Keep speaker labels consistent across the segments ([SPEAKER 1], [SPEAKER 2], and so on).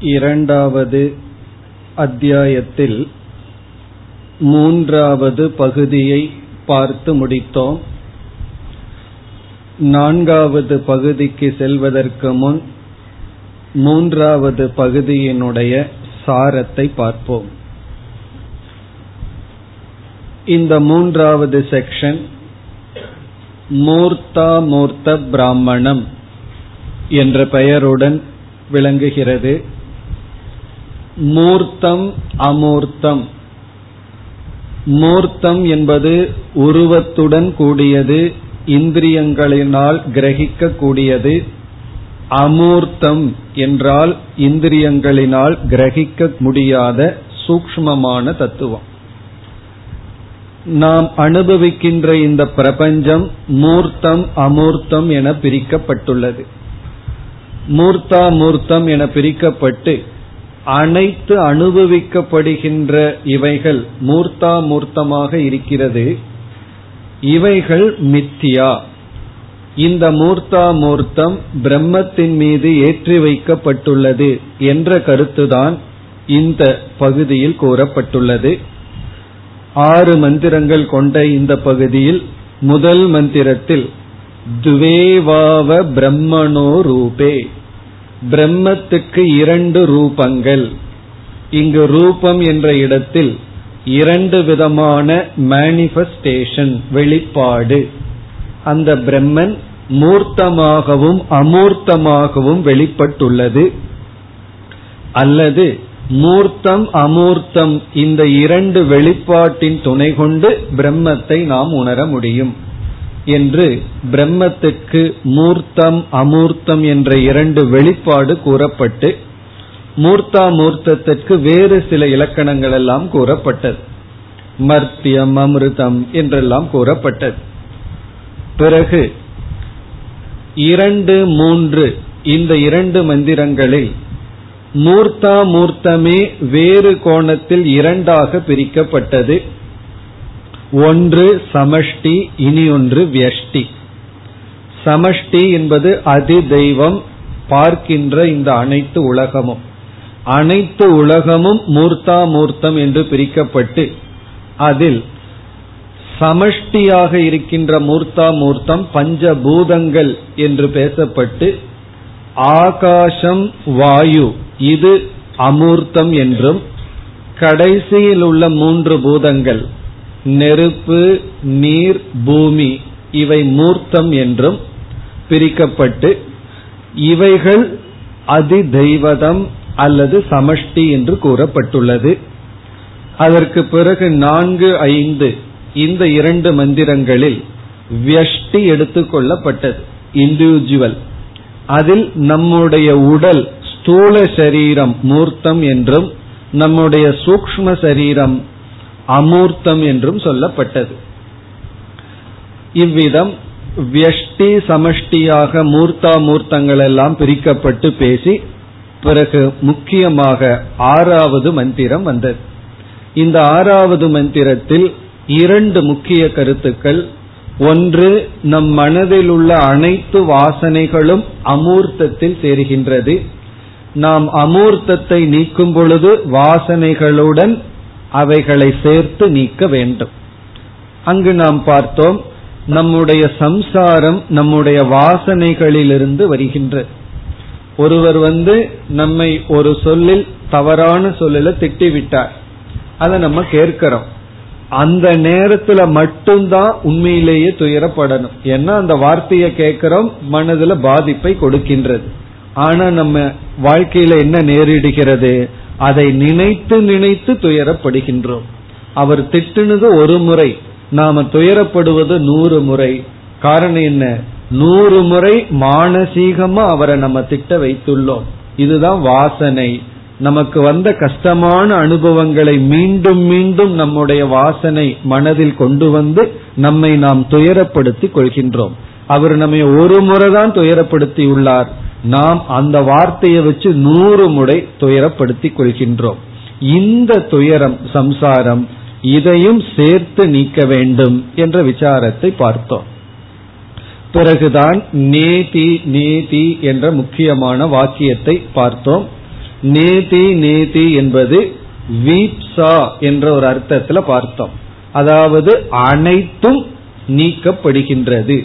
[SPEAKER 1] இரண்டாவது அத்தியாயத்தில் மூன்றாவது பகுதியை பார்த்து முடித்தோம். நான்காவது பகுதிக்கு செல்வதற்கு முன் மூன்றாவது பகுதியினுடைய சாரத்தை பார்ப்போம். இந்த மூன்றாவது செக்ஷன் மூர்த்தா மூர்த்த பிராமணம் என்ற பெயருடன் விளங்குகிறது. மூர்த்தம் அமூர்த்தம். மூர்த்தம் என்பது உருவத்துடன் கூடியது இந்திரியங்களினால் கிரகிக்க கூடியது அமூர்த்தம் என்றால் இந்திரியங்களினால் கிரகிக்க முடியாத சூக்மமான தத்துவம். நாம் அனுபவிக்கின்ற இந்த பிரபஞ்சம் மூர்த்தம் அமூர்த்தம் என பிரிக்கப்பட்டுள்ளது. மூர்த்தா மூர்த்தம் என பிரிக்கப்பட்டு அனைத்து அனுபவிக்கப்படுகின்ற இவைகள் மூர்த்தா மூர்த்தமாக இருக்கிறது. இவைகள் மித்தியா. இந்த மூர்த்தா மூர்த்தம் பிரம்மத்தின் மீது ஏற்றி வைக்கப்பட்டுள்ளது என்ற கருத்துதான் இந்த பகுதியில் கூறப்பட்டுள்ளது. ஆறு மந்திரங்கள் கொண்ட இந்த பகுதியில் முதல் மந்திரத்தில் துவேவாவ பிரம்மணோ ரூபே பிரம்மத்துக்கு இரண்டு ரூபங்கள். இங்கு ரூபம் என்ற இடத்தில் இரண்டு விதமான மேனிபெஸ்டேஷன் வெளிப்பாடு. அந்த பிரம்மன் மூர்த்தமாகவும் அமூர்த்தமாகவும் வெளிப்பட்டுள்ளது. அல்லது மூர்த்தம் அமூர்த்தம் இந்த இரண்டு வெளிப்பாட்டின் துணை கொண்டு பிரம்மத்தை நாம் உணர முடியும். என்று பிரம்மத்துக்கு மூர்த்தம் அமூர்த்தம் என்ற இரண்டு வெளிப்பாடு கூறப்பட்டு மூர்த்தா மூர்த்தத்திற்கு வேறு சில இலக்கணங்கள் எல்லாம் கூறப்பட்டது. மர்த்தியம் அமிர்தம் என்றெல்லாம் கூறப்பட்டது. பிறகு இரண்டு மூன்று இந்த இரண்டு மந்திரங்களில் மூர்த்தா மூர்த்தமே வேறு கோணத்தில் இரண்டாக பிரிக்கப்பட்டது. ஒன்று சமஷ்டி இனி ஒன்று வியஷ்டி. சமஷ்டி என்பது அதி தெய்வம் பார்க்கின்ற இந்த அனைத்து உலகமும். அனைத்து உலகமும் மூர்த்தா மூர்த்தம் என்று பிரிக்கப்பட்டு அதில் சமஷ்டியாக இருக்கின்ற மூர்த்தா மூர்த்தம் பஞ்சபூதங்கள் என்று பேசப்பட்டு ஆகாசம் வாயு இது அமூர்த்தம் என்றும் கடைசியில் உள்ள மூன்று பூதங்கள் நெருப்பு நீர் பூமி இவை மூர்த்தம் என்றும் பிரிக்கப்பட்டு இவைகள் அதி தெய்வதம் அல்லது சமஷ்டி என்று கூறப்பட்டுள்ளது. அதற்கு பிறகு நான்கு ஐந்து இந்த இரண்டு மந்திரங்களில் வியஷ்டி எடுத்துக்கொள்ளப்பட்டது இண்டிவிஜுவல் அதில் நம்முடைய உடல் ஸ்தூல சரீரம் மூர்த்தம் என்றும் நம்முடைய சூக்ம சரீரம் அமூர்த்தம் என்றும் சொல்லப்பட்டது. இவ்விதம் வியஷ்டி சமஷ்டியாக மூர்த்தா மூர்த்தங்கள் எல்லாம் பிரிக்கப்பட்டு பேசி பிறகு முக்கியமாக ஆறாவது மந்திரம் வந்தது. இந்த ஆறாவது மந்திரத்தில் இரண்டு முக்கிய கருத்துக்கள் ஒன்று நம் மனதில் உள்ள அனைத்து வாசனைகளும் அமூர்த்தத்தில் சேருகின்றது. நாம் அமூர்த்தத்தை நீக்கும் பொழுது வாசனைகளுடன் அவைகளை சேர்த்து நீக்க வேண்டும். அங்கு நாம் பார்த்தோம் நம்முடைய சம்சாரம் நம்முடைய வாசனைகளிலிருந்து வருகின்றது. ஒருவர் வந்து நம்மை ஒரு சொல்லில் தவறான சொல்லில திட்டிவிட்டார். அதை நம்ம கேட்கிறோம். அந்த நேரத்துல மட்டும்தான் உண்மையிலேயே துயரப்படணும். ஏன்னா அந்த வார்த்தையை கேட்கிறோம் மனதுல பாதிப்பை கொடுக்கின்றது. ஆனா நம்ம வாழ்க்கையில என்ன நேரிடுகிறது? அதை நினைத்து நினைத்து துயரப்படுகின்றோம். அவர் திட்டுனது ஒரு முறை நாம துயரப்படுவது நூறு முறை. காரணம் என்ன? நூறு முறை மானசீகமா அவரை நம்ம திட்ட வைத்துள்ளோம். இதுதான் வாசனை. நமக்கு வந்த கஷ்டமான அனுபவங்களை மீண்டும் மீண்டும் நம்முடைய வாசனை மனதில் கொண்டு வந்து நம்மை நாம் துயரப்படுத்தி கொள்கின்றோம். அவர் நம்மை ஒரு முறை தான் துயரப்படுத்தி உள்ளார் நாம் அந்த வார்த்தையை வச்சு நூறு முறை துயரப்படுத்திக் கொள்கின்றோம். இந்த துயரம் சம்சாரம் இதையும் சேர்த்து நீக்க வேண்டும் என்ற விசாரத்தை பார்த்தோம். பிறகுதான் நேதி நேதி என்ற முக்கியமான வாக்கியத்தை பார்த்தோம். நேதி நேதி என்பது வீப்சா என்ற ஒரு அர்த்தத்தில் பார்த்தோம். அதாவது அனைத்தும் நீக்கப்படுகின்றது.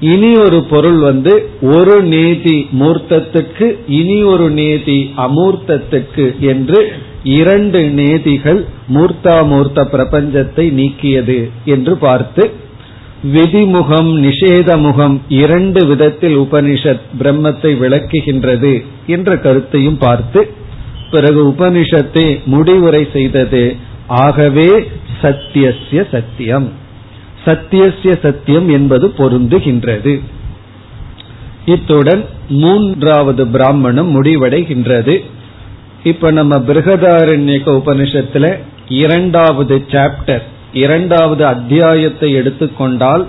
[SPEAKER 1] இனி ஒரு பொருள் வந்து ஒரு நேதி மூர்த்தத்துக்கு இனி ஒரு நேதி அமூர்த்தத்துக்கு என்று இரண்டு நேதிகள் மூர்த்தாமூர்த்த பிரபஞ்சத்தை நீக்கியது என்று பார்த்து விதிமுகம் நிஷேதமுகம் இரண்டு விதத்தில் உபனிஷத் பிரம்மத்தை விளக்குகின்றது என்ற கருத்தையும் பார்த்து பிறகு உபனிஷத்தை முடிவுரை செய்தது ஆகவே சத்தியசிய சத்தியம். சத்தியசிய சத்தியம் என்பது பொருந்துகின்றது. இத்துடன் மூன்றாவது பிராமணம் முடிவடைகின்றது. இப்ப நம்ம பிருகதாரண்யக உபனிஷத்துல இரண்டாவது சாப்டர் இரண்டாவது அத்தியாயத்தை எடுத்துக்கொண்டால்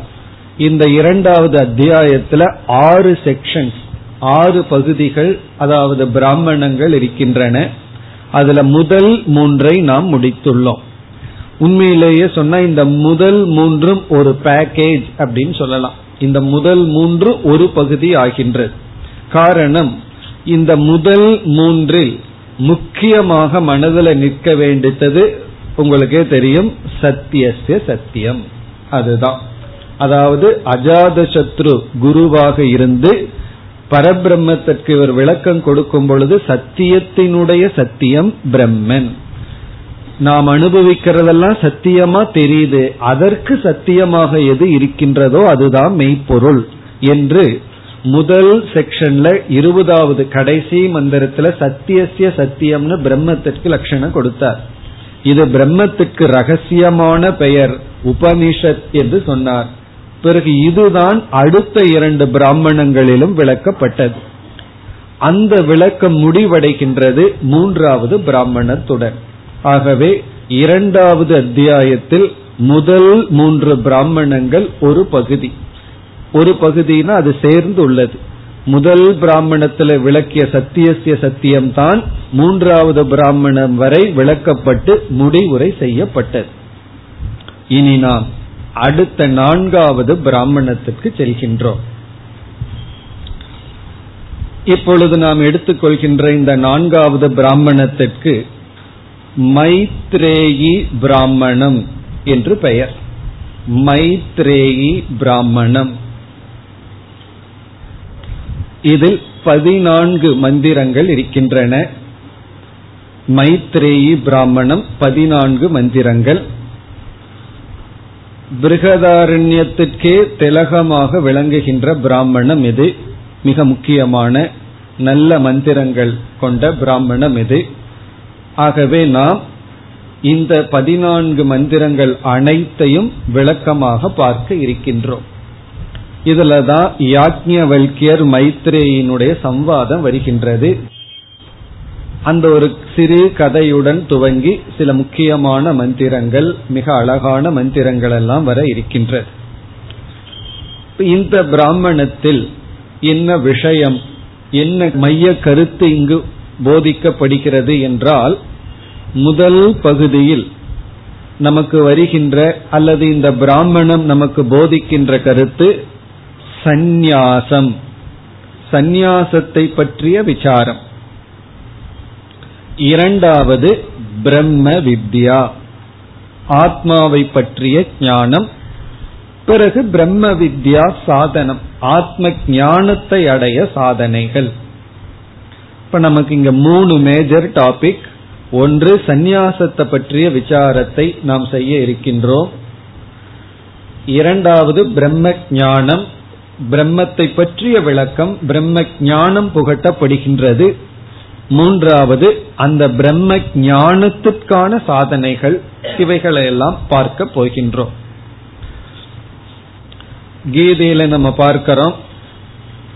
[SPEAKER 1] இந்த இரண்டாவது அத்தியாயத்துல ஆறு செக்ஷன்ஸ் ஆறு பகுதிகள் அதாவது பிராமணங்கள் இருக்கின்றன. அதுல முதல் மூன்றை நாம் முடித்துள்ளோம். உண்மையிலேயே சொன்னா இந்த முதல் மூன்றும் ஒரு பேக்கேஜ் அப்படின்னு சொல்லலாம். இந்த முதல் மூன்று ஒரு பகுதி ஆகின்றது காரணம் இந்த முதல் மூன்றில் முக்கியமாக மனதில் நிற்க வேண்டித்தது உங்களுக்கே தெரியும் சத்தியசிய சத்தியம். அதுதான். அதாவது அஜாத சத்ரு குருவாக இருந்து பரபிரம்மத்திற்கு இவர் விளக்கம் கொடுக்கும் பொழுது சத்தியத்தினுடைய சத்தியம் பிரம்மன். நாம் அனுபவிக்கிறதெல்லாம் சத்தியமா தெரியுது. அதற்கு சத்தியமாக எது இருக்கின்றதோ அதுதான் மெய்ப்பொருள் என்று முதல் செக்ஷன்ல இருபதாவது கடைசி மந்திரத்துல சத்தியசிய சத்தியம்னு பிரம்மத்திற்கு லட்சணம் கொடுத்தார். இது பிரம்மத்துக்கு ரகசியமான பெயர் உபனிஷத் என்று சொன்னார். பிறகு இதுதான் அடுத்த இரண்டு பிராமணங்களிலும் விளக்கப்பட்டது. அந்த விளக்கம் முடிவடைகின்றது மூன்றாவது பிராமணத்துடன். ஆகவே இரண்டாவது அத்தியாயத்தில் முதல் மூன்று பிராமணங்கள் ஒரு பகுதி. ஒரு பகுதினா அது சேர்ந்து உள்ளது முதல் பிராமணத்தில் விளக்கிய சத்தியசிய சத்தியம்தான் மூன்றாவது பிராமணம் வரை விளக்கப்பட்டு முடிவுரை செய்யப்பட்டது. இனி நாம் அடுத்த நான்காவது பிராமணத்திற்கு செல்கின்றோம். இப்பொழுது நாம் எடுத்துக்கொள்கின்ற இந்த நான்காவது பிராமணத்திற்கு மைத்ரேயி பிராமணம் என்று பெயர். மைத்ரேயி பிராமணம். இதில் பதினான்கு மந்திரங்கள் இருக்கின்றன. மைத்ரேயி பிராமணம் பதினான்கு மந்திரங்கள். பிருகதாரண்யத்திற்கே திலகமாக விளங்குகின்ற பிராமணம் இது மிக முக்கியமான நல்ல மந்திரங்கள் கொண்ட பிராமணம் இது ஆகவே நாம் இந்த பதினான்கு மந்திரங்கள் அனைத்தையும் விளக்கமாக பார்க்க இருக்கின்றோம். இதுலதான் யாக்ஞவல்கியர் மைத்ரேயினுடைய சம்வாதம் வருகின்றது. அந்த ஒரு சிறு கதையுடன் துவங்கி சில முக்கியமான மந்திரங்கள் மிக அழகான மந்திரங்கள் எல்லாம் வர இருக்கின்றது. இந்த பிராமணத்தில் என்ன விஷயம் என்ன மைய கருத்து இங்கு போதிக்கப்படுகிறது என்றால் முதல் பகுதியில் நமக்கு வருகின்ற அல்லது இந்த பிராமணம் நமக்கு போதிக்கின்ற கருத்து சந்நியாசம். சந்நியாசத்தை பற்றிய விசாரம். இரண்டாவது பிரம்ம வித்யா. ஆத்மாவை பற்றிய ஞானம். பிறகு பிரம்ம வித்யா சாதனம். ஆத்ம ஞானத்தை அடைய சாதனைகள். இப்ப நமக்கு இங்க மூணு மேஜர் டாபிக் ஒன்று சந்நியாசத்தை பற்றிய விசாரத்தை நாம் செய்ய இருக்கின்றோம். இரண்டாவது பிரம்ம ஞானம் பிரம்மத்தை பற்றிய விளக்கம் பிரம்ம ஞானம் புகட்டப்படுகின்றது. மூன்றாவது அந்த பிரம்ம ஞானத்திற்கான சாதனைகள். இவைகளையெல்லாம் பார்க்க போகின்றோம். கீதையில நம்ம பார்க்கிறோம்.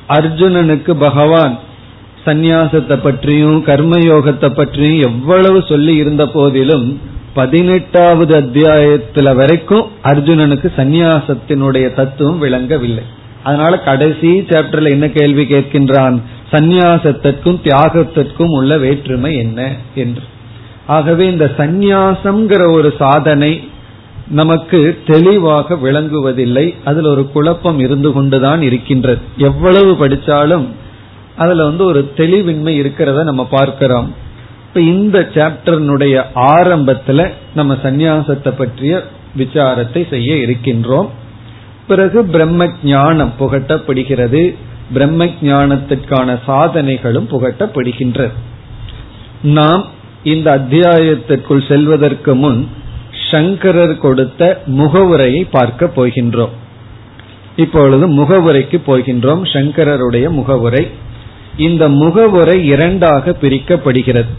[SPEAKER 1] அர்ஜுனனுக்கு பகவான் சந்நியாசத்தை பற்றியும் கர்மயோகத்தை பற்றியும் எவ்வளவு சொல்லி இருந்த போதிலும் பதினெட்டாவது அத்தியாயத்துல வரைக்கும் அர்ஜுனனுக்கு சந்நியாசத்தினுடைய தத்துவம் விளங்கவில்லை. அதனால கடைசி சாப்டர்ல என்ன கேள்வி கேட்கின்றான்? சந்நியாசத்திற்கும் தியாகத்திற்கும் உள்ள வேற்றுமை என்ன? என்று. ஆகவே இந்த சந்நியாசம்ங்கிற ஒரு சாதனை நமக்கு தெளிவாக விளங்குவதில்லை. அதில் ஒரு குழப்பம் இருந்து கொண்டுதான் இருக்கின்றது. எவ்வளவு படித்தாலும் அதுல வந்து ஒரு தெளிவின்மை இருக்கிறத நம்ம பார்க்கிறோம். இப்ப இந்த சாப்டர்னுடைய ஆரம்பத்துல நம்ம சந்நியாசத்தை பற்றிய விசாரத்தை செய்ய இருக்கின்றோம். பிறகு பிரம்ம ஞானம் புகட்டப்படுகிறது. பிரம்ம ஞானத்திற்கான சாதனைகளும் புகட்டப்படுகின்றது நாம் இந்த அத்தியாயத்திற்குள் செல்வதற்கு முன் சங்கரர் கொடுத்த முகவுரையை பார்க்க போகின்றோம். இப்பொழுது முகவுரைக்கு போகின்றோம். சங்கரருடைய முகவுரை. இந்த முகவுரை இரண்டாக பிரிக்கப்படுகிறது.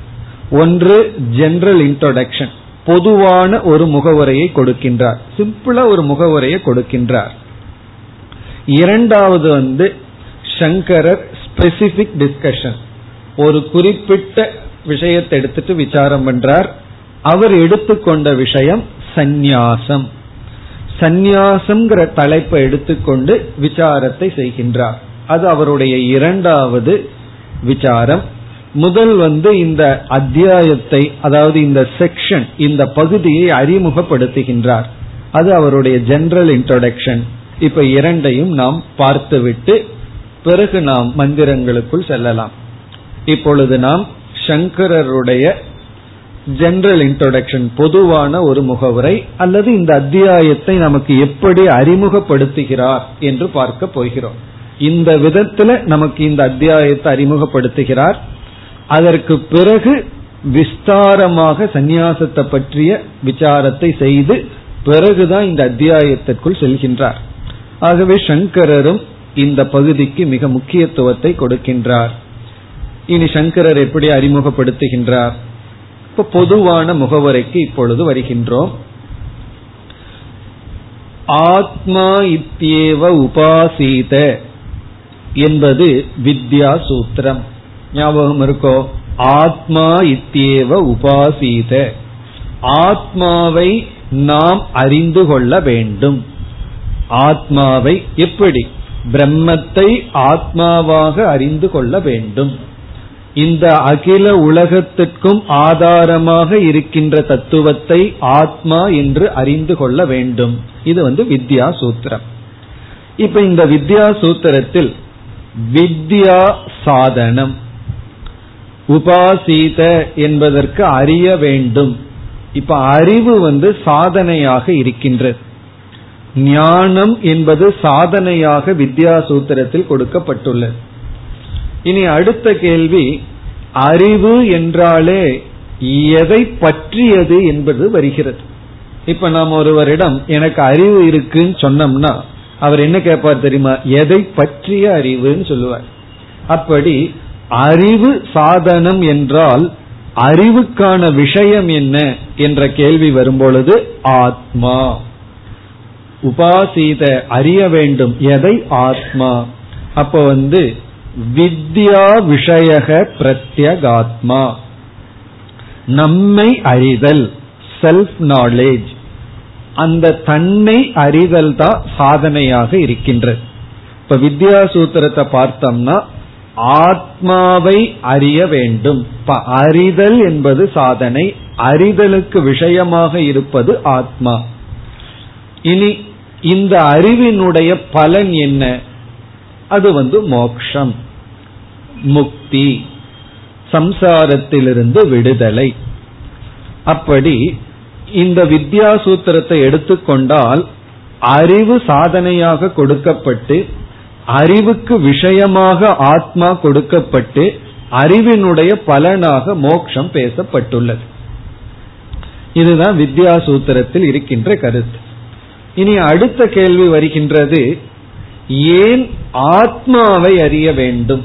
[SPEAKER 1] ஒன்று ஜெனரல் இன்ட்ரோடக்ஷன் பொதுவான ஒரு முகவுரையை கொடுக்கின்றார். சிம்பிளா ஒரு முகவுரையை கொடுக்கின்றார். இரண்டாவது வந்து சங்கரர் ஸ்பெசிபிக் டிஸ்கஷன் ஒரு குறிப்பிட்ட விஷயத்தை எடுத்துட்டு விசாரம் பண்றார். அவர் எடுத்துக்கொண்ட விஷயம் சந்நியாசம். சந்நியாசம்ங்கிற தலைப்பை எடுத்துக்கொண்டு விசாரத்தை செய்கின்றார். அது அவருடைய இரண்டாவது விசாரம். முதல் வந்து இந்த அத்தியாயத்தை அதாவது இந்த செக்ஷன் இந்த பகுதியை அறிமுகப்படுத்துகின்றார். அது அவருடைய ஜெனரல் இன்ட்ரோடக்ஷன் இப்ப இரண்டையும் நாம் பார்த்துவிட்டு பிறகு நாம் மந்திரங்களுக்குள் செல்லலாம். இப்பொழுது நாம் சங்கரருடைய ஜெனரல் இன்ட்ரோடக்ஷன் பொதுவான ஒரு முகவுரை அல்லது இந்த அத்தியாயத்தை நமக்கு எப்படி அறிமுகப்படுத்துகிறார் என்று பார்க்க போகிறோம். இந்த விதத்துல நமக்கு இந்த அத்தியாயத்தை அறிமுகப்படுத்துகிறார். அதற்கு பிறகு விஸ்தாரமாக சந்நியாசத்தை பற்றிய விசாரத்தை செய்து பிறகுதான் இந்த அத்தியாயத்திற்குள் செல்கின்றார். ஆகவே சங்கரரும் இந்த பகுதிக்கு மிக முக்கியத்துவத்தை கொடுக்கின்றார். இனி சங்கரர் எப்படி அறிமுகப்படுத்துகின்றார்? இப்ப பொதுவான முகவரைக்கு இப்பொழுது வருகின்றோம். ஆத்மா இத்தியேவ உபாசீத. என்பது வித்யா சூத்திரம். ஞாபகம் இருக்கோ? ஆத்மா இத்தியேவ உபாசீத. ஆத்மாவை நாம் அறிந்து கொள்ள வேண்டும். ஆத்மாவை எப்படி? பிரம்மத்தை ஆத்மாவாக அறிந்து கொள்ள வேண்டும். இந்த அகில உலகத்திற்கும் ஆதாரமாக இருக்கின்ற தத்துவத்தை ஆத்மா என்று அறிந்து கொள்ள வேண்டும். இது வந்து வித்யா சூத்திரம். இப்ப இந்த வித்யா சூத்திரத்தில் வித்யா சாதனம். உபாசீத என்பதற்கு அறிய வேண்டும். இப்ப அறிவு வந்து சாதனையாக இருக்கின்றது. ஞானம் என்பது சாதனையாக வித்யா சூத்திரத்தில் கொடுக்கப்பட்டுள்ளது. இனி அடுத்த கேள்வி அறிவு என்றாலே எதை பற்றியது என்பது வருகிறது. இப்ப நாம் ஒருவரிடம் எனக்கு அறிவு இருக்குன்னு சொன்னோம்னா அவர் என்ன கேட்பார் தெரியுமா? எதை பற்றிய அறிவுன்னு சொல்லுவார். அப்படி அறிவு சாதனம் என்றால் அறிவுக்கான விஷயம் என்ன என்ற கேள்வி வரும்பொழுது ஆத்மா. உபாசீத அறிய வேண்டும். எதை? ஆத்மா. அப்போ வந்து வித்யா விஷயக பிரத்யகாத்மா. நம்மை அறிதல் செல்ஃப் நாலேஜ் அந்த தன்னை அறிதல் தான் சாதனையாக இருக்கின்றது இப்ப வித்யா சூத்திரத்தை பார்த்தோம்னா ஆத்மாவை அறிய வேண்டும். அறிதல் என்பது சாதனை அறிதலுக்கு விஷயமாக இருப்பது ஆத்மா. இனி இந்த அறிவினுடைய பலன் என்ன? அது வந்து மோக்ஷம். முக்தி. சம்சாரத்திலிருந்து விடுதலை. அப்படி இந்த வித்யாசூத்திரத்தை எடுத்துக்கொண்டால் அறிவு சாதனையாக கொடுக்கப்பட்டு அறிவுக்கு விஷயமாக ஆத்மா கொடுக்கப்பட்டு அறிவினுடைய பலனாக மோக்ஷம் பேசப்பட்டுள்ளது. இதுதான் வித்யா சூத்திரத்தில் இருக்கின்ற கருத்து. இனி அடுத்த கேள்வி வருகின்றது ஏன் ஆத்மாவை அறிய வேண்டும்?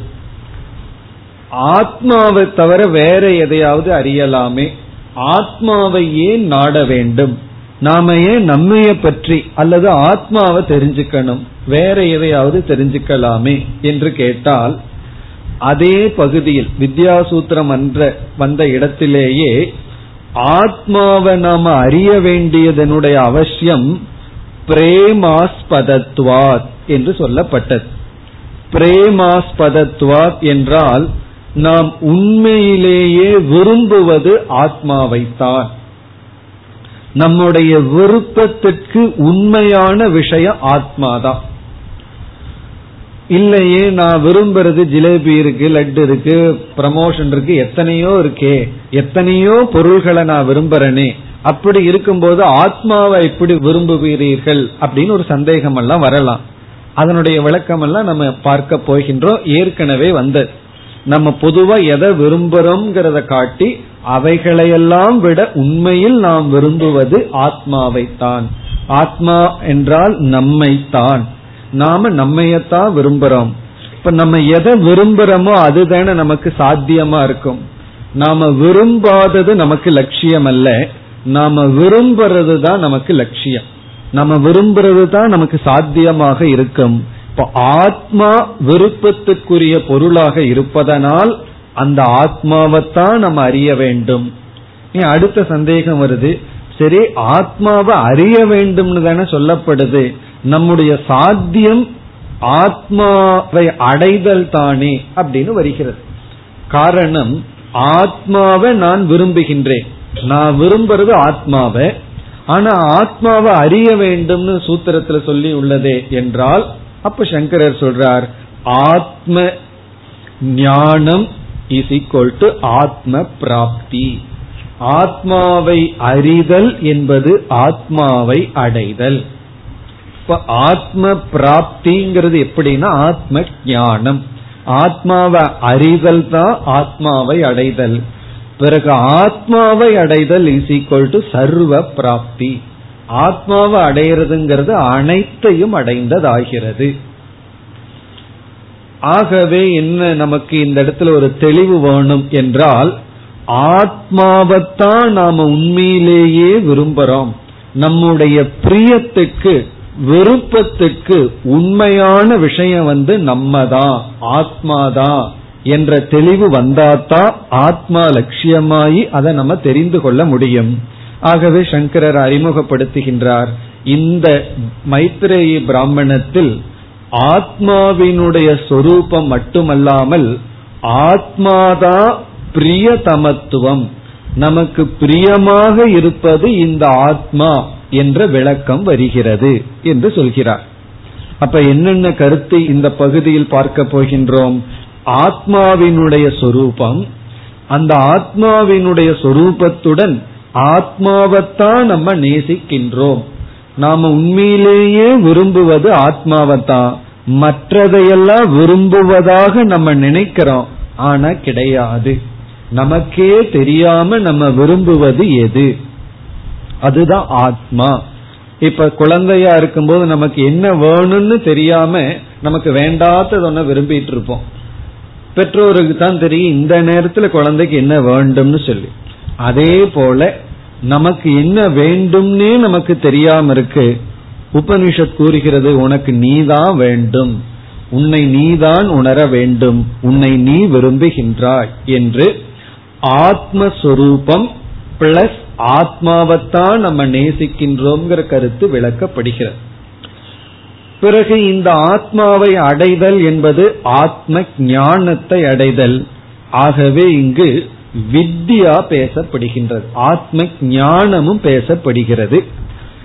[SPEAKER 1] ஆத்மாவை தவிர வேற எதையாவது அறியலாமே? ஆத்மாவை ஏன் நாட வேண்டும்? நாம ஏன் நம்மைய பற்றி அல்லது ஆத்மாவை தெரிஞ்சுக்கணும்? வேற எதையாவது தெரிஞ்சுக்கலாமே என்று கேட்டால் அதே பகுதியில் வித்யாசூத்திரம் என்ற வந்த இடத்திலேயே ஆத்மாவை நாம அறிய வேண்டியதனுடைய அவசியம் பிரேமாஸ்பதத்வாத் என்று சொல்லப்பட்டது. பிரேமாஸ்பதத்வாத் என்றால் நாம் உண்மையிலேயே விரும்புவது ஆத்மாவைத்தான். நம்முடைய விருப்பத்திற்கு உண்மையான விஷயம் ஆத்மாதான். இல்லையே நான் விரும்புறது ஜிலேபி இருக்கு லட்டு இருக்கு ப்ரமோஷன் இருக்கு எத்தனையோ இருக்கே எத்தனையோ பொருள்களை நான் விரும்புறேனே அப்படி இருக்கும்போது ஆத்மாவை எப்படி விரும்புகிறீர்கள் அப்படின்னு ஒரு சந்தேகம் எல்லாம் வரலாம். அதனுடைய விளக்கம் எல்லாம் நம்ம பார்க்க போகின்றோம். ஏற்கனவே வந்தது. நம்ம பொதுவா எதை விரும்புறோம்ங்கிறத காட்டி அவைகளையெல்லாம் விட உண்மையில் நாம் விரும்புவது ஆத்மாவைத்தான். ஆத்மா என்றால் நம்மைத்தான். நாம நம்மையத்தான் விரும்புறோம். இப்ப நம்ம எதை விரும்புறோமோ அதுதானே நமக்கு சாத்தியமா இருக்கும். நாம விரும்பாதது நமக்கு லட்சியம் அல்ல நாம விரும்புறது தான் நமக்கு லட்சியம். நம்ம விரும்புறது தான் நமக்கு சாத்தியமாக இருக்கும். இப்போ ஆத்மா விருப்பத்துக்குரிய பொருளாக இருப்பதனால் அந்த ஆத்மாவைத்தான் நம்ம அறிய வேண்டும். அடுத்த சந்தேகம் வருது. சரி ஆத்மாவை அறிய வேண்டும்னு தானே சொல்லப்படுது. நம்முடைய சாத்தியம் ஆத்மாவை அடைதல் தானே அப்படின்னு வருகிறது. காரணம் ஆத்மாவை நான் விரும்புகின்றேன். நான் விரும்புறது ஆத்மாவை. ஆனா ஆத்மாவை அறிய வேண்டும்னு சூத்திரத்துல சொல்லி உள்ளதே என்றால் அப்ப சங்கரர் சொல்றார் ஆத்ம ஞானம் இஸ் ஈக்வல் டு ஆத்ம பிராப்தி. ஆத்மாவை அறிதல் என்பது ஆத்மாவை அடைதல். இப்ப ஆத்ம பிராப்திங்கிறது எப்படின்னா ஆத்ம ஞானம். ஆத்மாவை அறிதல் தான் ஆத்மாவை அடைதல். பிறகு ஆத்மாவை அடைதல் இஸ் ஈக்வல் டு சர்வ பிராப்தி. ஆத்மாவை அடையிறதுங்கிறது அனைத்தையும் அடைந்ததாகிறது. ஆகவே என்ன நமக்கு இந்த இடத்துல ஒரு தெளிவு வேணும் என்றால் ஆத்மாவைத்தான் நாம உண்மையிலேயே விரும்புறோம். நம்முடைய பிரியத்துக்கு விருப்பத்துக்கு உண்மையான விஷயம் வந்து நம்மதான் ஆத்மாதான் என்ற தெளிவு வந்தாதான் ஆத்மா லட்சியமாயி அதை நம்ம தெரிந்து கொள்ள முடியும். ஆகவே சங்கரர் அறிமுகப்படுத்துகின்றார். இந்த மைத்ரேயி பிராமணத்தில் ஆத்மாவினுடைய சொரூபம் மட்டுமல்லாமல் ஆத்மாதா பிரியதமத்துவம். நமக்கு பிரியமாக இருப்பது இந்த ஆத்மா என்ற விளக்கம் வருகிறது என்று சொல்கிறார். அப்ப என்னென்ன கருத்தை இந்த பகுதியில் பார்க்க போகின்றோம்? ஆத்மாவினுடைய சொரூபம். அந்த ஆத்மாவினுடைய சொரூபத்துடன் ஆத்மாவைத்தான் நம்ம நேசிக்கின்றோம். நாம உண்மையிலேயே விரும்புவது ஆத்மாவைத்தான். மற்றதையெல்லாம் விரும்புவதாக நம்ம நினைக்கிறோம். ஆனா கிடையாது. நமக்கே தெரியாம நம்ம விரும்புவது எது? அதுதான் ஆத்மா. இப்ப குழந்தையா இருக்கும்போது நமக்கு என்ன வேணும்னு தெரியாம நமக்கு வேண்டாத்தது ஒன்ன விரும்பிட்டு இருப்போம். பெற்றோருக்கு தான் தெரியும் இந்த நேரத்துல குழந்தைக்கு என்ன வேண்டும்னு சொல்லி. அதே போல நமக்கு என்ன வேண்டும்னே நமக்கு தெரியாம இருக்கு. உபனிஷத் கூறுகிறது உனக்கு நீதான் வேண்டும். உன்னை நீதான் உணர வேண்டும். உன்னை நீ விரும்புகின்றாய். என்று ஆத்மஸ்வரூபம் பிளஸ் ஆத்மாவைத்தான் நம்ம நேசிக்கின்றோங்கிற கருத்து விளக்கப்படுகிறது. பிறகு இந்த ஆத்மாவை அடைதல் என்பது ஆத்ம ஞானத்தை அடைதல். ஆகவே இங்கு வித்யா பேசப்படுகின்றது. ஆத்ம ஞானமும் பேசப்படுகிறது.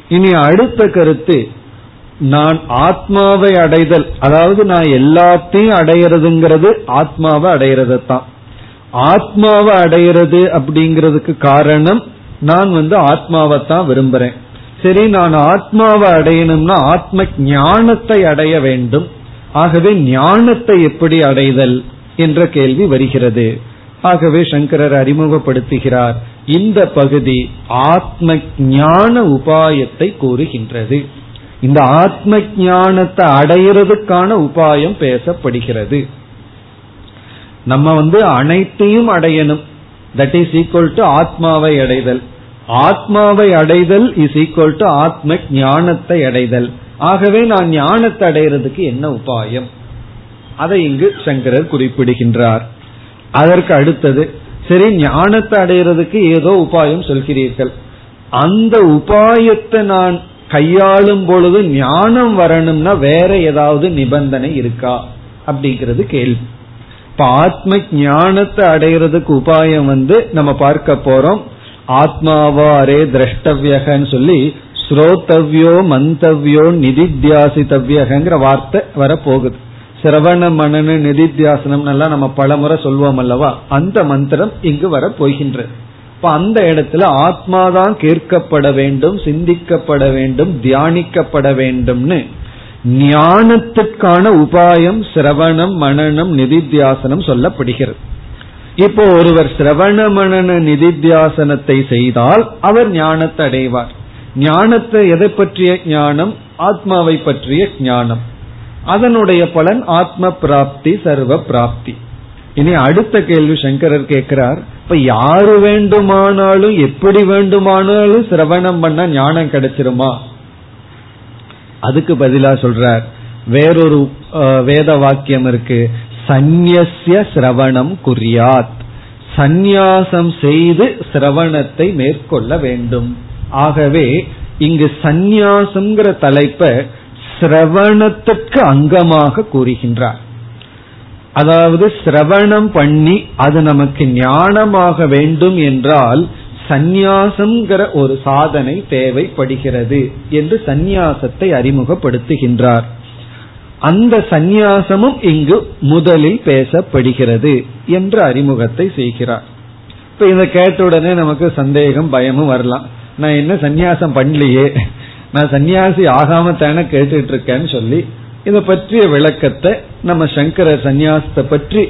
[SPEAKER 1] இனி அடுத்த கருத்து நான் ஆத்மாவை அடைதல். அதாவது நான் எல்லாத்தையும் அடையிறதுங்கிறது ஆத்மாவை அடையிறது தான் ஆத்மாவை அடையிறது அப்படிங்கிறதுக்கு காரணம் நான் வந்து ஆத்மாவை தான் விரும்புறேன். சரி நான் ஆத்மாவை அடையணும்னா ஆத்ம ஞானத்தை அடைய வேண்டும். ஆகவே ஞானத்தை எப்படி அடைதல் என்ற கேள்வி வருகிறது. ஆகவே சங்கரர் அறிமுகப்படுத்துகிறார். இந்த பகுதி ஆத்ம ஞான உபாயத்தை கூறுகின்றது. இந்த ஆத்ம ஞானத்தை அடையிறதுக்கான உபாயம் பேசப்படுகிறது. நம்ம வந்து அனைத்தையும் அடையணும். தட் இஸ் ஈக்குவல் டு ஆத்மாவை அடைதல். ஆத்மாவை அடைதல் இஸ் ஈக்குவல் டு ஆத்ம ஞானத்தை அடைதல். ஆகவே நான் ஞானத்தை அடைகிறதுக்கு என்ன உபாயம்? அதை இங்கு சங்கரர் குறிப்பிடுகின்றார். அதற்கு அடுத்தது சரி ஞானத்தை அடைகிறதுக்கு ஏதோ உபாயம் சொல்கிறீர்கள். அந்த உபாயத்தை நான் கையாளும் பொழுது ஞானம் வரணும்னா வேற ஏதாவது நிபந்தனை இருக்கா? அப்படிங்கிறது கேள்வி. இப்ப ஆத்ம ஞானத்தை அடைகிறதுக்கு உபாயம் வந்து நம்ம பார்க்க போறோம். ஆத்மாவாரே திரஷ்டவியகன்னு சொல்லி ஸ்ரோதவ்யோ மந்தவ்யோ நிதித்தியாசித்தவ்யகங்கிற வார்த்தை வரப்போகுது. சிரவண மணனு நிதித்தியாசனம் எல்லாம் நம்ம பலமுறை சொல்வோம் அல்லவா? அந்த மந்திரம் இங்கு வர போகின்றது. இப்ப அந்த இடத்துல ஆத்மாதான் கேட்கப்பட வேண்டும் சிந்திக்கப்பட வேண்டும் தியானிக்கப்பட வேண்டும்னு ஞானத்துக்கான உபாயம் சிரவணம் மனநம் நிதித்தியாசனம் சொல்லப்படுகிறது. இப்போ ஒருவர் சிரவண மனன நிதித்தியாசனத்தை செய்தால் அவர் ஞானத்தை அடைவார் ஞானத்தை எதை பற்றிய ஞானம்? ஆத்மாவை பற்றிய ஞானம். அதனுடைய பலன் ஆத்ம பிராப்தி சர்வ பிராப்தி. இனி அடுத்த கேள்வி சங்கரர் கேட்கிறார் இப்ப யாரு வேண்டுமானாலும் எப்படி வேண்டுமானாலும் சிரவணம் பண்ண ஞானம் கிடைச்சிருமா? அதுக்கு பதிலா சொல்றார் வேறொரு வேத வாக்கியம் இருக்கு சந்நிய சிரவணம் குறியாத். சந்நியாசம் செய்து சிரவணத்தை மேற்கொள்ள வேண்டும். ஆகவே இங்கு சந்நியாசம்ங்கிற தலைப்ப சிரவணத்துக்கு அங்கமாக கூறுகின்றார். அதாவது சிரவணம் பண்ணி அது நமக்கு ஞானமாக வேண்டும் என்றால் சந்நியாசம்ங்கிற ஒரு சாதனை தேவைப்படுகிறது என்று சந்நியாசத்தை அறிமுகப்படுத்துகின்றார். அந்த சந்நியாசமும் இங்கு முதலில் பேசப்படுகிறது என்று அறிமுகத்தை செய்கிறார். இப்ப இதை கேட்ட உடனே நமக்கு சந்தேகம் பயமும் வரலாம். நான் என்ன சந்நியாசம் பண்ணலையே? நான் சன்னியாசி ஆகாம தானே கேட்டுட்டு இருக்கேன்னு சொல்லி இதை பற்றிய விளக்கத்தை நம்ம சங்கர சந்நியாசத்தை பற்றி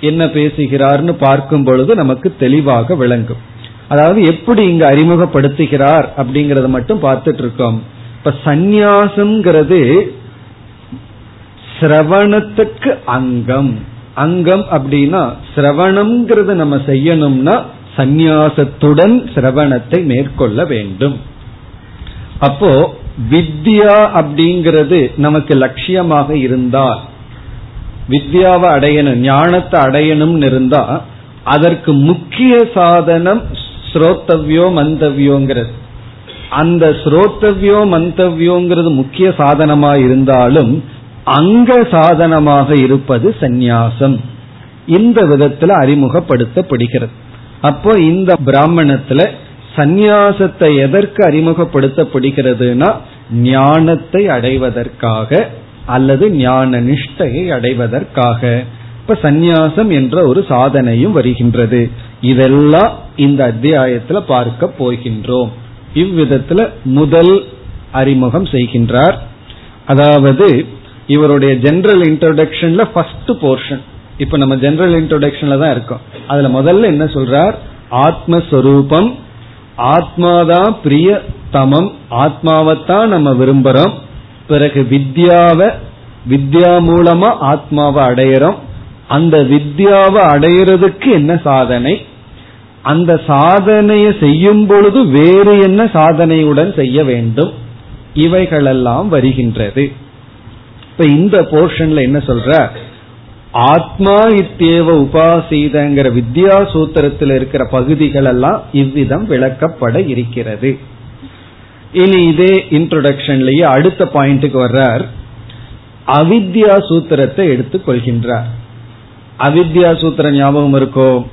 [SPEAKER 1] என்ன பேசுகிறார்னு பார்க்கும் பொழுது நமக்கு தெளிவாக விளங்கும். அதாவது எப்படி இங்க அறிமுகப்படுத்துகிறார் அப்படிங்கறத மட்டும் பார்த்துட்டு இருக்கோம் இப்ப சந்நியாசம்ங்கிறது சிரவணத்துக்கு அங்கம். அங்கம் அப்படின்னா சிரவணம்ங்கிறது நம்ம செய்யணும்னா சந்நியாசத்துடன் சிரவணத்தை மேற்கொள்ள வேண்டும். அப்போ வித்யா அப்படிங்கிறது நமக்கு லட்சியமாக இருந்தால் வித்யாவை அடையணும் ஞானத்தை அடையணும்னு இருந்தா அதற்கு முக்கிய சாதனம் ஸ்ரோத்தவ்யோ மந்தவ்யோங்கிறது. அந்த ஸ்ரோத்தவ்யோ மந்தவ்யோங்கிறது முக்கிய சாதனமா இருந்தாலும் அங்க சாதனமாக இருப்பது சந்நியாசம். இந்த விதத்துல அறிமுகப்படுத்தப்படுகிறது. அப்போ இந்த பிராமணத்துல சந்நியாசத்தை எதற்கு அறிமுகப்படுத்தப்படுகிறதுனா ஞானத்தை அடைவதற்காக அல்லது ஞான நிஷ்டையை அடைவதற்காக. இப்ப சந்நியாசம் என்ற ஒரு சாதனையும் வருகின்றது. இதெல்லாம் இந்த அத்தியாயத்துல பார்க்க போகின்றோம். இவ்விதத்துல முதல் அறிமுகம் செய்கின்றார். அதாவது இவருடைய ஜெனரல் இன்ட்ரோடக்ஷன்ல ஃபர்ஸ்ட் போர்ஷன் இப்ப நம்ம ஜெனரல் இன்ட்ரோடக்ஷன்ல தான் இருக்கோம். அதுல முதல்ல என்ன சொல்றார்? ஆத்மஸ்வரூபம் ஆத்மாதான் பிரிய தமம். ஆத்மாவைத்தான் நம்ம விரும்புறோம். பிறகு வித்யாவை வித்யா மூலமா ஆத்மாவை அடையிறோம். அந்த வித்யாவை அடையிறதுக்கு என்ன சாதனை? அந்த சாதனையை செய்யும் பொழுது வேறு என்ன சாதனையுடன் செய்ய வேண்டும்? இவைகளெல்லாம் வருகின்றது. இப்ப இந்த போர்ஷன்ல என்ன சொல்ற? ஆத்மா இத்தேவ உபாசீதங்கிற வித்யா சூத்திரத்தில் இருக்கிற பகுதிகள் எல்லாம் இவ்விதம் விளக்கப்பட இருக்கிறது. இனி இதே இன்ட்ரோடக்ஷன்லயே அடுத்த பாயிண்ட்டுக்கு வர்றார். அவித்யா சூத்திரத்தை எடுத்துக் கொள்கின்றார். அவித்யா சூத்திரம் ஞாபகம் இருக்கோ?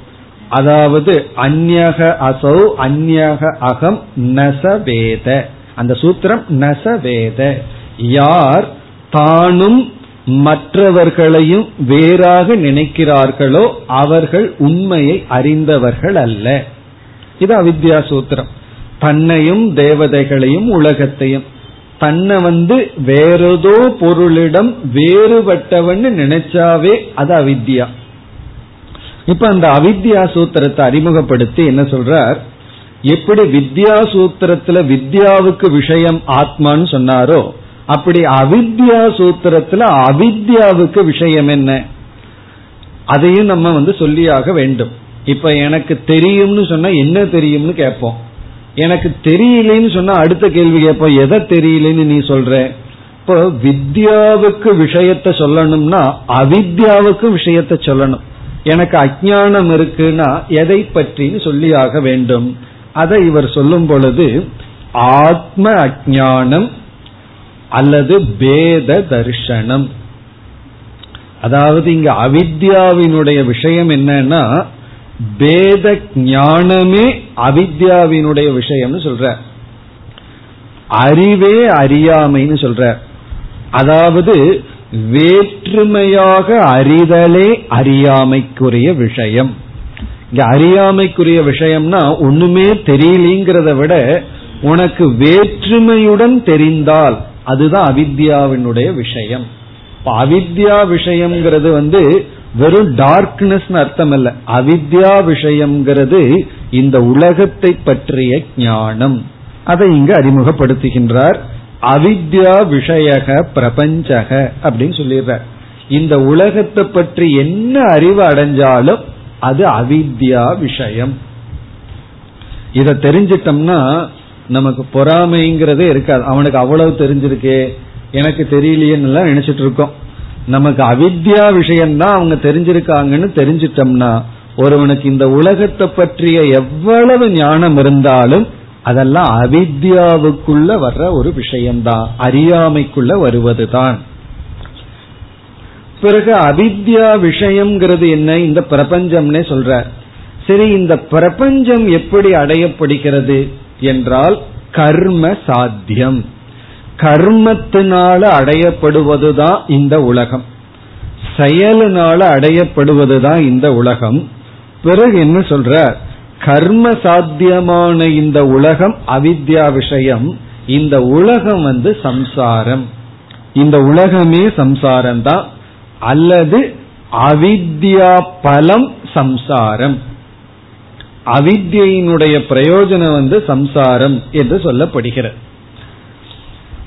[SPEAKER 1] அதாவது அந்யக அசௌ அந்யக அகம் நசவேத அந்த சூத்திரம் நசவேத யார்? தானும் மற்றவர்களையும் வேறாக நினைக்கிறார்களோ அவர்கள் உண்மையை அறிந்தவர்கள் அல்ல. இது அவித்யா சூத்திரம் தன்னையும் தேவதைகளையும் உலகத்தையும். தன்னை வந்து வேறதோ பொருளிடம் வேறுபட்டவன்னு நினைச்சாவே அது அவித்யா. இப்ப அந்த அவித்யா சூத்திரத்தை அறிமுகப்படுத்தி என்ன சொல்றார்? எப்படி வித்யா சூத்திரத்துல வித்யாவுக்கு விஷயம் ஆத்மான்னு சொன்னாரோ அப்படி அவித்யா சூத்திரத்துல அவித்யாவுக்கு விஷயம் என்ன? அதையும் நம்ம வந்து சொல்லியாக வேண்டும். இப்ப எனக்கு தெரியும்னு சொன்னா என்ன தெரியும்னு கேட்போம். எனக்கு தெரியலன்னு சொன்னா அடுத்த கேள்வி கேட்போம். எதை தெரியலன்னு நீ சொல்ற? இப்போ வித்யாவுக்கு விஷயத்த சொல்லணும்னா அவித்யாவுக்கு விஷயத்த சொல்லணும். எனக்கு அஜானம் இருக்குன்னா எதை பற்றின்னு சொல்லியாக வேண்டும். அதை இவர் சொல்லும் பொழுது ஆத்ம அஜானம் அல்லது பேத தர்ஷனம் அதாவது இங்க அவித்யாவினுடைய விஷயம் என்னன்னா பேத ஞானமே அவித்யாவினுடைய விஷயம்னு சொல்ற. அறிவே அறியாமைன்னு சொல்ற. அதாவது வேற்றுமையாக அறிதலே அறியாமைக்குரிய விஷயம். இங்க அறியாமைக்குரிய விஷயம்னா ஒண்ணுமே தெரியலங்கிறத விட உனக்கு வேற்றுமையுடன் தெரிந்தால் அதுதான் அவித்யாவினுடைய விஷயம். அவித்யா விஷயம்ங்கிறது வந்து வெறும் டார்க்னஸ் அர்த்தம் அல்ல அவித்யா விஷயம்ங்கிறது இந்த உலகத்தை பற்றிய ஞானம். அதை இங்கு அறிமுகப்படுத்துகின்றார். அவித்யா விஷயக பிரபஞ்சக அப்படின்னு சொல்லிடுற இந்த உலகத்தை பற்றி என்ன அறிவு அடைஞ்சாலும் அது அவித்யா விஷயம். இத தெரிஞ்சிட்டோம்னா நமக்கு பொறாமைங்கிறதே இருக்காது. அவனுக்கு அவ்வளவு தெரிஞ்சிருக்கே. எனக்கு தெரியலையேன்னு நினைச்சிட்டு இருக்கோம் நமக்கு அவித்யா விஷயம்தான் அவங்க தெரிஞ்சிருக்காங்கன்னு தெரிஞ்சிட்டோம்னா ஒருவனுக்கு இந்த உலகத்தை பற்றிய எவ்வளவு ஞானம் இருந்தாலும் அதெல்லாம் அவித்யாவுக்குள்ள வர்ற ஒரு விஷயம்தான். அறியாமைக்குள்ள வருவதுதான். பிறகு அவித்யா விஷயம்ங்கிறது என்ன? இந்த பிரபஞ்சம்னே சொல்ற சரி இந்த பிரபஞ்சம் எப்படி அடையப்படுகிறது? என்றால் கர்ம சாத்தியம். கர்மத்தினால அடையப்படுவதுதான் இந்த உலகம். செயலினால அடையப்படுவதுதான் இந்த உலகம். பிறகு என்ன சொல்ற கர்ம சாத்தியமான இந்த உலகம் அவித்யா விஷயம். இந்த உலகம் வந்து சம்சாரம். இந்த உலகமே சம்சாரம் தான் அல்லது அவித்யா பலம் சம்சாரம். அவித்யினுடைய பிரயோஜனம் வந்து சம்சாரம் என்று சொல்லப்படுகிறது.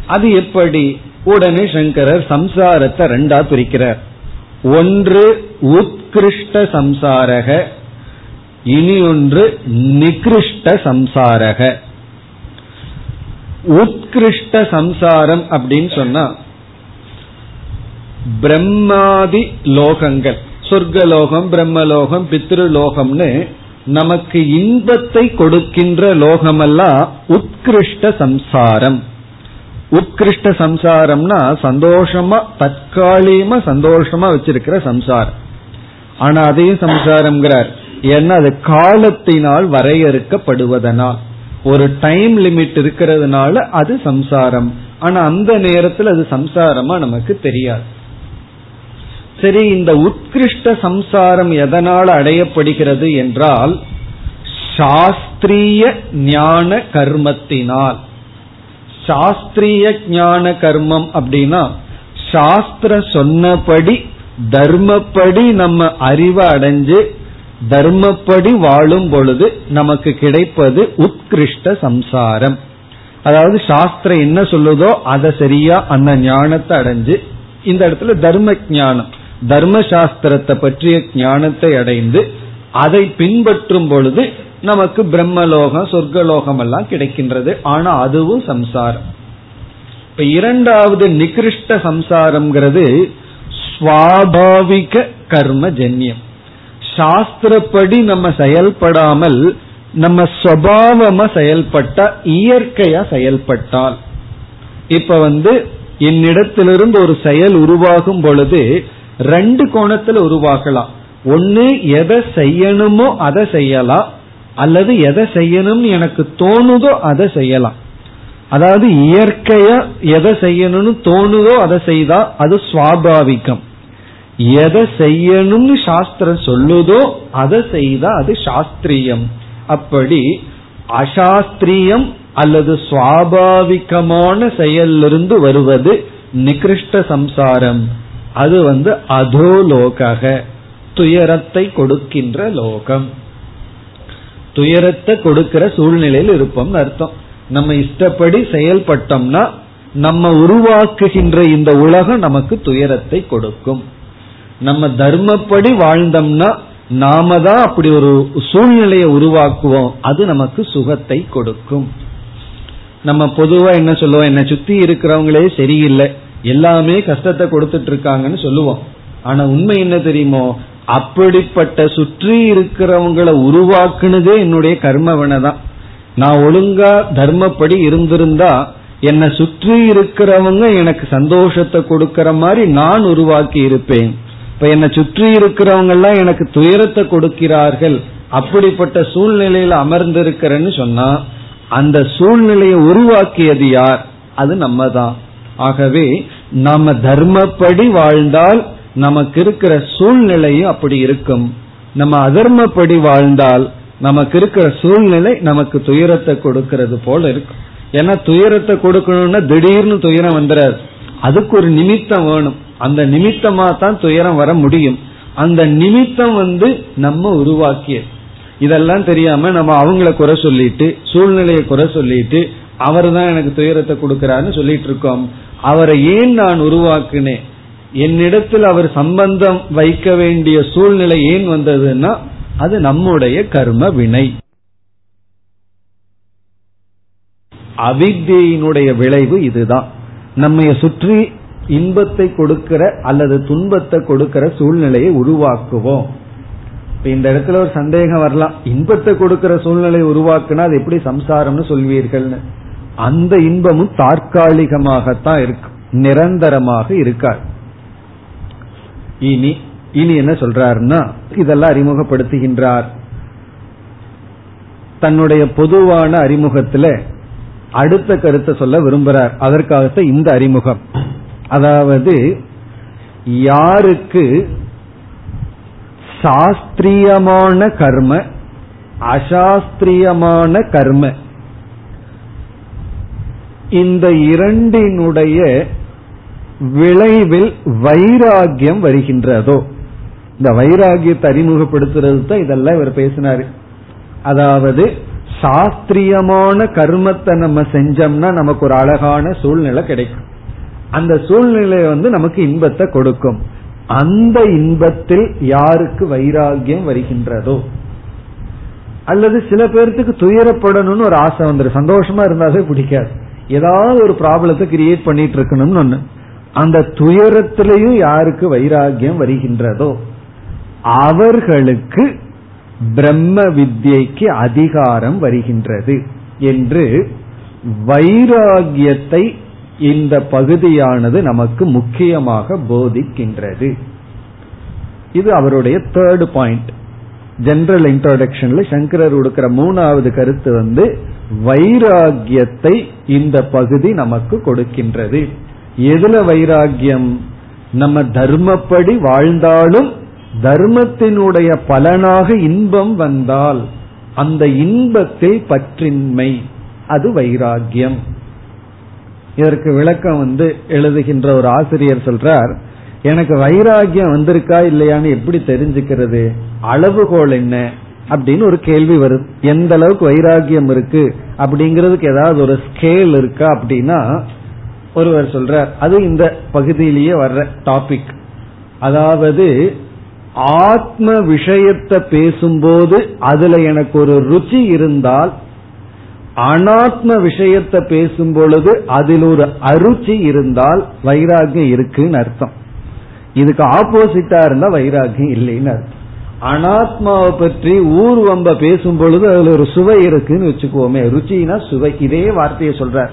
[SPEAKER 1] அது எப்படி? உடனே சங்கரர் சம்சாரத்தை ரெண்டா பிரிக்கிறார். ஒன்று உத்கிருஷ்ட சம்சாரக இனி ஒன்று நிகிருஷ்ட சம்சாரக. உத்கிருஷ்ட சம்சாரம் அப்படின்னு சொன்னா பிரம்மாதி லோகங்கள் சொர்க்கலோகம் பிரம்மலோகம் பித்ருலோகம்னு நமக்கு இன்பத்தை கொடுக்கின்ற லோகமெல்லாம் உத்கிருஷ்ட சம்சாரம். உத்கிருஷ்ட சம்சாரம்னா சந்தோஷமா தற்காலிகமா சந்தோஷமா வச்சிருக்கிற சம்சாரம். ஆனா அதையும் சம்சாரம்ங்கிறார். ஏன்னா அது காலத்தினால் வரையறுக்கப்படுவதனால். ஒரு டைம் லிமிட் இருக்கிறதுனால அது சம்சாரம். ஆனா அந்த நேரத்தில் அது சம்சாரமா நமக்கு தெரியாது. சரி இந்த உத்கிருஷ்ட சம்சாரம் எதனால் அடையப்படுகிறது என்றால் சாஸ்திரிய ஞான கர்மத்தினால். சாஸ்திரிய ஞான கர்மம் அப்படின்னா சாஸ்திர சொன்னபடி தர்மப்படி நம்ம அறிவை அடைஞ்சு தர்மப்படி வாழும் பொழுது நமக்கு கிடைப்பது உத்கிருஷ்ட சம்சாரம். அதாவது சாஸ்திரம் என்ன சொல்லுதோ அதை சரியா அந்த ஞானத்தை அடைஞ்சு இந்த இடத்துல தர்ம ஞானம். தர்மசாஸ்திரத்தை பற்றிய ஞானத்தை அடைந்து அதை பின்பற்றும் பொழுது நமக்கு பிரம்மலோகம் சொர்க்கலோகம் எல்லாம் கிடைக்கின்றது. ஆனா அதுவும் சம்சாரம். இப்ப இரண்டாவது நிகிருஷ்ட சம்சாரம்ங்கிறது சுவாபாவிக கர்ம ஜன்யம் சாஸ்திரப்படி நம்ம செயல்படாமல் நம்ம சுவாவமா செயல்பட்டா இயற்கையா செயல்பட்டால். இப்ப வந்து என்னிடத்திலிருந்து ஒரு செயல் உருவாகும் பொழுது ரெண்டு கோணத்துல உருவாகலாம் ஒன்னு எதை செய்யணுமோ அதை செய்யலாம். அல்லது எதை செய்யணும்னு எனக்கு தோணுதோ அதை செய்யலாம். அதாவது இயற்கையா எதை செய்யணும்னு தோணுதோ அதை செய்தா அது சுவாபாவிகம். எதை செய்யணும்னு சாஸ்திரம் சொல்லுதோ அதை செய்தா அது சாஸ்திரியம். அப்படி அசாஸ்திரியம் அல்லது சுவாபாவிகமான செயலிலிருந்து வருவது நிகிருஷ்ட சம்சாரம். அது வந்து அதோலோக துயரத்தை கொடுக்கின்ற லோகம். துயரத்தை கொடுக்கிற சூழ்நிலையில் இருப்போம் அர்த்தம். நம்ம இஷ்டப்படி செயல்பட்டோம்னா நம்ம உருவாக்குகின்ற இந்த உலகம் நமக்கு துயரத்தை கொடுக்கும். நம்ம தர்மப்படி வாழ்ந்தோம்னா நாம தான் அப்படி ஒரு சூழ்நிலையை உருவாக்குவோம். அது நமக்கு சுகத்தை கொடுக்கும். நம்ம பொதுவா என்ன சொல்லுவோம்? என்ன சுத்தி இருக்கிறவங்களே சரியில்லை. எல்லாமே கஷ்டத்தை கொடுத்துட்டு இருக்காங்கன்னு சொல்லுவோம். ஆனா உண்மை என்ன தெரியுமோ? அப்படிப்பட்ட சுற்றி இருக்கிறவங்களை உருவாக்குனதே என்னுடைய கர்மவனை தான் நான் ஒழுங்கா தர்மப்படி இருந்திருந்தா என்னை சுற்றி இருக்கிறவங்க எனக்கு சந்தோஷத்தை கொடுக்கற மாதிரி நான் உருவாக்கி இருப்பேன். இப்ப என்னை சுற்றி இருக்கிறவங்க எல்லாம் எனக்கு துயரத்தை கொடுக்கிறார்கள். அப்படிப்பட்ட சூழ்நிலையில அமர்ந்திருக்கிறேன்னு சொன்னா அந்த சூழ்நிலையை உருவாக்கியது யார்? அது நம்ம தான் ஆகவே நாம தர்மப்படி வாழ்ந்தால் நமக்கு இருக்கிற சூழ்நிலையும் அப்படி இருக்கும். நம்ம அதர்மப்படி வாழ்ந்தால் நமக்கு இருக்கிற சூழ்நிலை நமக்கு துயரத்தை கொடுக்கிறது போல இருக்கும். ஏன்னா துயரத்தை கொடுக்கணும்னா திடீர்னு துயரம் வந்துடாது அதுக்கு ஒரு நிமித்தம் வேணும். அந்த நிமித்தமா தான் துயரம் வர முடியும். அந்த நிமித்தம் வந்து நம்ம உருவாக்கியது இதெல்லாம் தெரியாம நம்ம அவங்கள குறை சொல்லிட்டு சூழ்நிலையை குறை சொல்லிட்டு அவர் தான் எனக்கு துயரத்தை கொடுக்கறாருன்னு சொல்லிட்டு இருக்கோம். அவரை ஏன் நான் உருவாக்குனேன்? என்னிடத்தில் அவர் சம்பந்தம் வைக்க வேண்டிய சூழ்நிலை ஏன் வந்ததுன்னா அது நம்முடைய கர்ம வினை. அவித்தியினுடைய விளைவு இதுதான். நம்ம சுற்றி இன்பத்தை கொடுக்கிற அல்லது துன்பத்தை கொடுக்கிற சூழ்நிலையை உருவாக்குவோம். இந்த இடத்துல ஒரு சந்தேகம் வரலாம். இன்பத்தை கொடுக்கிற சூழ்நிலையை உருவாக்குனா அது எப்படி சம்சாரம்னு சொல்வீர்கள்னு. அந்த இன்பமும் தற்காலிகமாகத்தான் இருக்கும் நிரந்தரமாக இருக்காது. இனி இனி என்ன சொல்றாருன்னா இதெல்லாம் அறிமுகப்படுத்துகின்றார். தன்னுடைய பொதுவான அறிமுகத்துல அடுத்த கருத்தை சொல்ல விரும்புறார். அதற்காகத்தான் இந்த அறிமுகம். அதாவது யாருக்கு சாஸ்திரியமான கர்ம அசாஸ்திரியமான கர்ம இந்த இரண்டினுடைய விளைவில் வைராகியம் வருகின்றதோ. இந்த வைராகியத்தை அறிமுகப்படுத்துறது தான் இதெல்லாம் இவர் பேசினாரு. அதாவது சாஸ்திரியமான கர்மத்தை நம்ம செஞ்சோம்னா நமக்கு ஒரு அழகான சூழ்நிலை கிடைக்கும். அந்த சூழ்நிலை வந்து நமக்கு இன்பத்தை கொடுக்கும். அந்த இன்பத்தில் யாருக்கு வைராகியம் வருகின்றதோ. அல்லது சில பேர்த்துக்கு துயரப்படணும்னு ஒரு ஆசை வந்துடும் சந்தோஷமா இருந்தாலே பிடிக்காது. ஏதாவது ஒரு ப்ராப்ளத்தை கிரியேட் பண்ணிட்டு இருக்கணும்னு ஒண்ணு. அந்த துயரத்திலையும் யாருக்கு வைராகியம் வருகின்றதோ அவர்களுக்கு பிரம்ம வித்யைக்கு அதிகாரம் வருகின்றது என்று வைராகியத்தை இந்த பகுதியானது நமக்கு முக்கியமாக போதிக்கின்றது. இது அவருடைய தேர்ட் பாயிண்ட் ஜெனரல் இன்ட்ரோடக்ஷன்ல சங்கரர் கொடுக்கிற மூணாவது கருத்து வந்து வைராகியத்தை இந்த பகுதி நமக்கு கொடுக்கின்றது. எதுல வைராகியம் நம்ம தர்மப்படி வாழ்ந்தாலும் தர்மத்தினுடைய பலனாக இன்பம் வந்தால் அந்த இன்பத்தில் பற்றின்மை அது வைராகியம் இதற்கு விளக்கம் வந்து எழுதுகின்ற ஒரு ஆசிரியர் சொல்றார் எனக்கு வைராகியம் வந்திருக்கா இல்லையான்னு எப்படி தெரிஞ்சுக்கிறது? அளவுகோல் என்ன? அப்படின்னு ஒரு கேள்வி வரும். எந்த அளவுக்கு வைராகியம் இருக்கு? அப்படிங்கிறதுக்கு ஏதாவது ஒரு ஸ்கேல் இருக்கா அப்படின்னா ஒருவர் சொல்றார் அது இந்த பகுதியிலேயே வர்ற டாபிக் அதாவது ஆத்ம விஷயத்தை பேசும்போது அதுல எனக்கு ஒரு ருச்சி இருந்தால் அனாத்ம விஷயத்தை பேசும் பொழுது அதில் ஒரு அருச்சி இருந்தால் வைராகியம் இருக்குன்னு அர்த்தம். இதுக்கு ஆப்போசிட்டா இருந்தா வைராகியம் இல்லைன்னு அர்த்தம். அனாத்மாவை பற்றி ஊர்வம்ப பேசும் பொழுது அதுல ஒரு சுவை இருக்குன்னு வச்சுக்கோமே ருச்சினா சுவை. இதே வார்த்தையை சொல்ற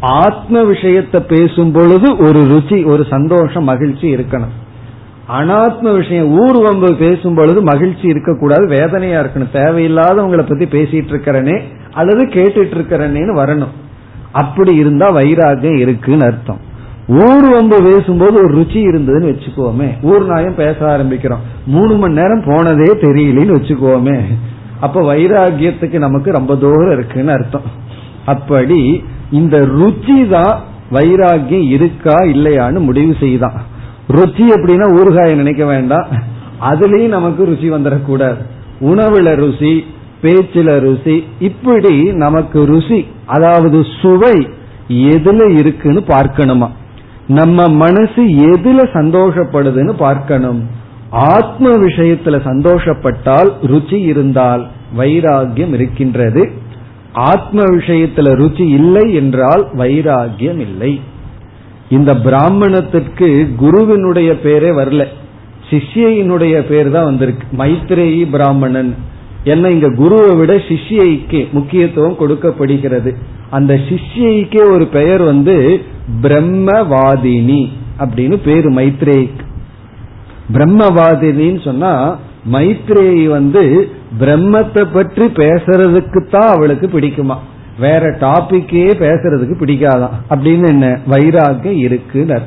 [SPEAKER 1] ஆத்ம விஷயத்தை பேசும் பொழுது ஒரு ருச்சி ஒரு சந்தோஷம் மகிழ்ச்சி இருக்கணும். அனாத்ம விஷயம் ஊர்வம்பு பேசும் பொழுது மகிழ்ச்சி இருக்கக்கூடாது வேதனையா இருக்கணும். தேவையில்லாதவங்களை பத்தி பேசிட்டு இருக்கிறனே அல்லது கேட்டுட்டு இருக்கிறனேன்னு வரணும். அப்படி இருந்தா வைராகியம் இருக்குன்னு அர்த்தம். ஊர் வம்பு பேசும்போது ஒரு ருச்சி இருந்ததுன்னு வச்சுக்கோமே. ஊர் நாயம் பேச ஆரம்பிக்கிறோம். மூணு மணி நேரம் போனதே தெரியலன்னு வச்சுக்கோமே. அப்ப வைராகியத்துக்கு நமக்கு ரொம்ப தூரம் இருக்குன்னு அர்த்தம். அப்படி இந்த ருச்சி தான் வைராகியம் இருக்கா இல்லையான்னு முடிவு செய்தான். ருச்சி எப்படின்னா ஊறுகாய நினைக்க வேண்டாம். அதுலயும் நமக்கு ருச்சி வந்துடக்கூடாது. உணவுல ருசி பேச்சில ருசி இப்படி நமக்கு ருசி அதாவது சுவை எதுல இருக்குன்னு பார்க்கணுமா? நம்ம மனசு எதுல சந்தோஷப்படுதுன்னு பார்க்கணும். ஆத்ம விஷயத்துல சந்தோஷப்பட்டால் ருச்சி இருந்தால் வைராகியம் இருக்கின்றது. ஆத்ம விஷயத்துல ருச்சி இல்லை என்றால் வைராகியம் இல்லை. இந்த பிராமணத்திற்கு குருவினுடைய பேரே வரல. சிஷ்யினுடைய பேர் தான் வந்திருக்கு. மைத்ரேயி பிராமணன். என்ன இங்க குருவை விட சிஷ்யைக்கு முக்கியத்துவம் கொடுக்கப்படுகிறது. அந்த சிஷ்யைக்கே ஒரு பெயர் வந்து பிரம்மவாதினி அப்படின்னு பேரு மைத்ரேயிக்கு. பிரம்மவாதினின்னு சொன்னா மைத்ரேயி வந்து பிரம்மத்தை பற்றி பேசுறதுக்கு தான் அவளுக்கு பிடிக்குமா. வேற டாபிக்கே பேசுறதுக்கு பிடிக்காதான். அப்படின்னு என்ன? வைராக இருக்குன்னு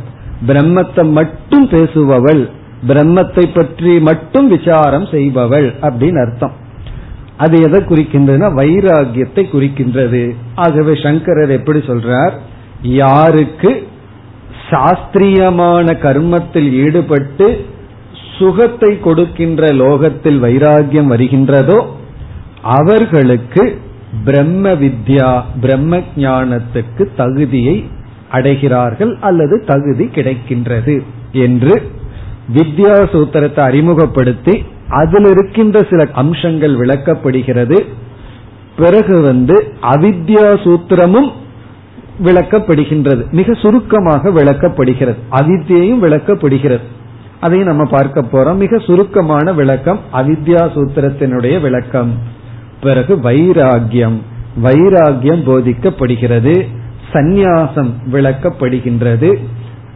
[SPEAKER 1] பிரம்மத்தை மட்டும் பேசுபவள் பிரம்மத்தை பற்றி மட்டும் விசாரம் செய்பவள் அப்படின்னு அர்த்தம். அது எதை குறிக்கின்றதுன்னா வைராகியத்தை குறிக்கின்றது. ஆகவே சங்கரர் எப்படி சொல்றார்? யாருக்கு சாஸ்திரியமான கர்மத்தில் ஈடுபட்டு சுகத்தை கொடுக்கின்ற லோகத்தில் வைராகியம் வருகின்றதோ அவர்களுக்கு பிரம்ம வித்யா பிரம்ம ஞானத்துக்கு தகுதியை அடைகிறார்கள் அல்லது தகுதி கிடைக்கின்றது என்று வித்யா சூத்திரத்தை அறிமுகப்படுத்தி அதில் இருக்கின்ற சில அம்சங்கள் விளக்கப்படுகிறது. பிறகு வந்து அவித்யா சூத்திரமும் விளக்கப்படுகின்றது. மிக சுருக்கமாக விளக்கப்படுகிறது. அவித்தியையும் விளக்கப்படுகிறது. அதையும் நம்ம பார்க்க போறோம். மிக சுருக்கமான விளக்கம் அவித்யா சூத்திரத்தினுடைய விளக்கம். பிறகு வைராகியம் வைராகியம் போதிக்கப்படுகிறது. சந்நியாசம் விளக்கப்படுகின்றது.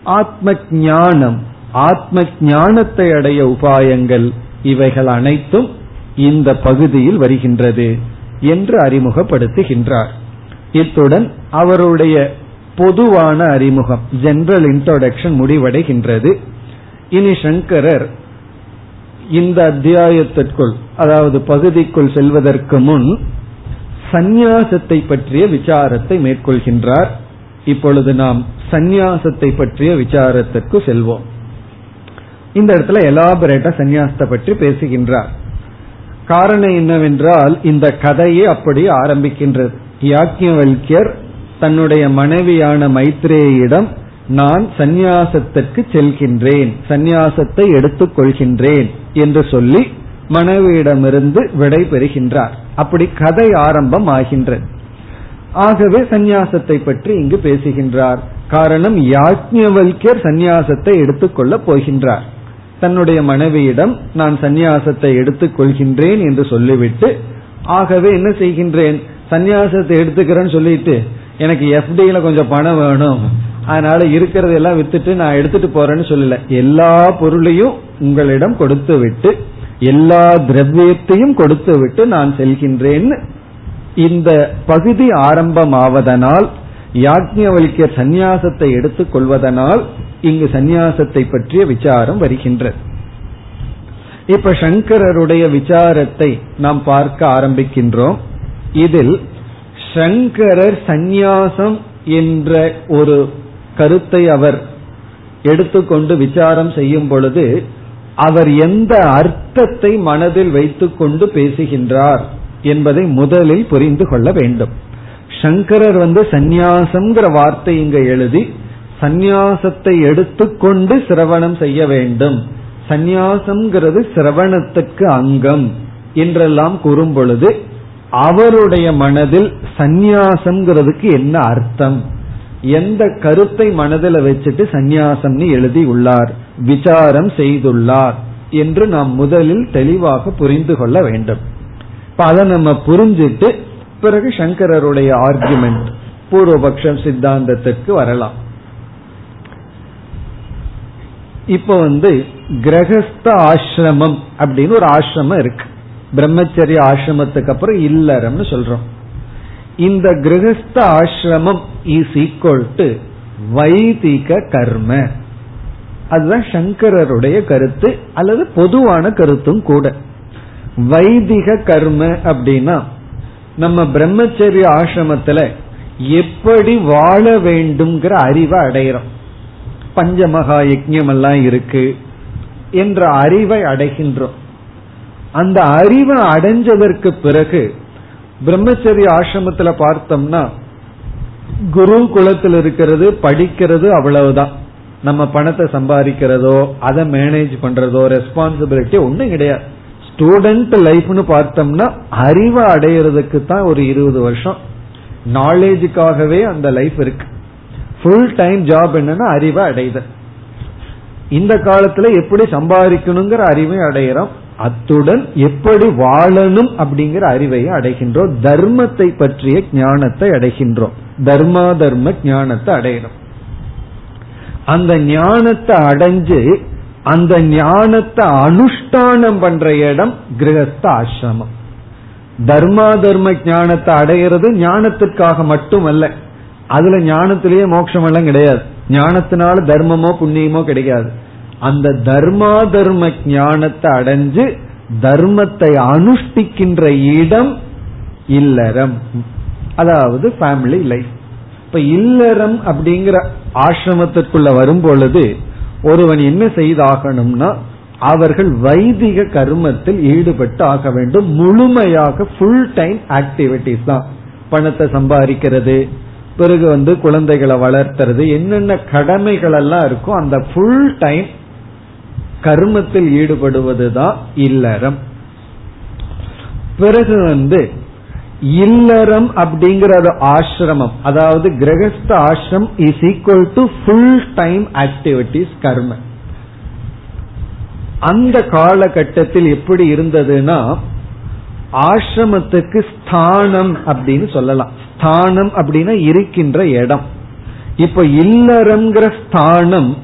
[SPEAKER 1] ஆத்ம ஞானம். ஆத்ம ஞானத்தை அடைய உபாயங்கள். இவைகள் அனைத்தும் இந்த பகுதியில் வருகின்றது என்று அறிமுகப்படுத்துகின்றார். இத்துடன் அவருடைய பொதுவான அறிமுகம் ஜெனரல் இன்ட்ரோடக்ஷன் முடிவடைகின்றது. இனி சங்கரர் இந்த அத்தியாயத்திற்குள் அதாவது பகுதிக்குள் செல்வதற்கு முன் சந்நியாசத்தை பற்றிய விசாரத்தை மேற்கொள்கின்றார். இப்பொழுது நாம் சந்நியாசத்தை பற்றிய விசாரத்திற்கு செல்வோம். இந்த இடத்துல எலாபரேட்டா சந்நியாசத்தை பற்றி பேசுகின்றார். காரணம் என்னவென்றால் இந்த கதையை அப்படி ஆரம்பிக்கின்றது. யாக்கியவல்யர் தன்னுடைய மனைவியான மைத்ரேயிடம் நான் சந்நியாசத்திற்கு செல்கின்றேன் சந்நியாசத்தை எடுத்துக் கொள்கின்றேன் என்று சொல்லி மனைவியிடமிருந்து விடை பெறுகின்றார். அப்படி கதை ஆரம்பம் ஆகின்றது. ஆகவே சந்நியாசத்தை பற்றி இங்கு பேசுகின்றார். காரணம் யாஜ்ஞவல்யர் சந்நியாசத்தை எடுத்துக்கொள்ள போகின்றார். தன்னுடைய மனைவியிடம் நான் சந்நியாசத்தை எடுத்துக் கொள்கின்றேன் என்று சொல்லிவிட்டு ஆகவே என்ன செய்கின்றேன்? சந்நியாசத்தை எடுத்துக்கிறேன்னு சொல்லிட்டு எனக்கு எஃப்டியில கொஞ்சம் பணம் வேணும். அதனால இருக்கிறத எல்லாம் வித்துட்டு நான் எடுத்துட்டு போறேன்னு சொல்லல. எல்லா பொருளையும் உங்களிடம் கொடுத்து விட்டு எல்லா திரவியத்தையும் கொடுத்து விட்டு நான் செல்கின்றேன்னு இந்த பகுதி ஆரம்பமாவதனால் யாக்ஞவலிக்க சந்நியாசத்தை எடுத்துக் கொள்வதனால் இங்கு சந்நியாசத்தை பற்றிய விசாரம் வருகின்றது. இப்ப சங்கரருடைய விசாரத்தை நாம் பார்க்க ஆரம்பிக்கின்றோம். இதில் சங்கரர் சந்நியாசம் என்ற ஒரு கருத்தை அவர் எடுத்துக்கொண்டு விசாரம் செய்யும் பொழுது அவர் எந்த அர்த்தத்தை மனதில் வைத்துக்கொண்டு பேசுகின்றார் என்பதை முதலில் புரிந்து கொள்ள வேண்டும். சங்கரர் வந்து சந்நியாசம்ங்கிற வார்த்தை இங்க எழுதி சந்நியாசத்தை எடுத்துக்கொண்டு சிரவணம் செய்ய வேண்டும். சந்நியாசம்ங்கிறது சிரவணத்துக்கு அங்கம் என்றெல்லாம் கூறும் பொழுது அவருடைய மனதில் சந்நியாசம்ங்கிறதுக்கு என்ன அர்த்தம்? எந்த கருத்தை மனதில் வச்சுட்டு சந்நியாசம்னு எழுதி உள்ளார் விசாரம் செய்துள்ளார் என்று நாம் முதலில் தெளிவாக புரிந்து கொள்ள வேண்டும். இப்ப அதை நம்ம புரிஞ்சிட்டு பிறகு சங்கரருடைய ஆர்குமெண்ட் பூர்வபக்ஷம் சித்தாந்தத்திற்கு வரலாம். இப்ப வந்து கிரகஸ்த ஆசிரமம் அப்படின்னு ஒரு ஆசிரமம் இருக்கு. பிரம்மச்சரிய ஆசிரமத்துக்கு அப்புறம் இல்லறம்னு சொல்றோம். இந்த கிரகஸ்த ஆசிரமம் இஸ் ஈக்குவல் டு வைதிக கர்ம. அதுதான் சங்கரருடைய கருத்து அல்லது பொதுவான கருத்தும் கூட. வைதிக கர்ம அப்படின்னா நம்ம பிரம்மச்சரிய ஆசிரமத்துல எப்படி வாழ வேண்டும்ங்கிற அறிவை அடையிறோம். பஞ்சமகா யஜ்யம் எல்லாம் இருக்கு என்ற அறிவை அடைகின்றோம். அந்த அறிவை அடைஞ்சதற்கு பிறகு பிரம்மச்சரிய ஆசிரமத்துல பார்த்தோம்னா குரு குலத்தில் இருக்கிறது படிக்கிறது அவ்வளவுதான். நம்ம பணத்தை சம்பாதிக்கிறதோ அதை மேனேஜ் பண்றதோ ரெஸ்பான்சிபிலிட்டி ஒன்றும் கிடையாது. ஸ்டூடெண்ட் லைஃப்னு பார்த்தோம்னா அறிவை அடையிறதுக்கு தான் ஒரு இருபது வருஷம். நாலேஜுக்காகவே அந்த லைஃப் இருக்கு. ஃபுல் டைம் ஜாப் என்னன்னா அறிவை அடைதல். இந்த காலத்துல எப்படி சம்பாதிக்கணுங்கிற அறிவை அடைகிறோம் அத்துடன் எப்படி வாழணும் அப்படிங்கிற அறிவையும் அடைகின்றோம் தர்மத்தை பற்றிய ஞானத்தை அடைகின்றோம் தர்மா தர்ம ஞானத்தை அடையிறோம். அந்த ஞானத்தை அடைஞ்சு அந்த ஞானத்தை அனுஷ்டானம் பண்ற இடம் கிரகஸ்த ஆசிரமம். தர்மா தர்ம ஞானத்தை அடைகிறது ஞானத்திற்காக மட்டுமல்ல அதுல ஞானத்திலேயே மோட்சம் எல்லாம் கிடையாது. ஞானத்தினால தர்மமோ புண்ணியமோ கிடைக்காது. அந்த தர்மா தர்ம ஞானத்தை அடைஞ்சு தர்மத்தை அனுஷ்டிக்கின்ற இடம் இல்லறம். அதாவது ஃபேமிலி லைஃப் இப்ப இல்லறம் அப்படிங்கிற ஆசிரமத்திற்குள்ள வரும் பொழுது ஒருவன் என்ன செய்தாகணும்னா அவர்கள் வைதிக கர்மத்தில் ஈடுபட்டு ஆக வேண்டும். முழுமையாக ஃபுல் டைம் ஆக்டிவிட்டிஸ் தான். பணத்தை சம்பாதிக்கிறது பிறகு வந்து குழந்தைகளை வளர்த்துறது என்னென்ன கடமைகள் எல்லாம் இருக்கோ அந்த ஃபுல் டைம் கர்மத்தில் ஈடுபடுவதுதான் இல்லறம். பிறகு வந்து இல்லறம் அப்படிங்கறது ஆசிரமம். அதாவது grihastha ashram is equal to full time activities karma. அந்த காலகட்டத்தில் எப்படி இருந்ததுன்னா ஆசிரமத்துக்கு ஸ்தானம் அப்படின்னு சொல்லலாம். ஸ்தானம் அப்படின்னா இருக்கின்ற இடம். இப்ப இல்லறம்ங்கிற ஸ்தானம்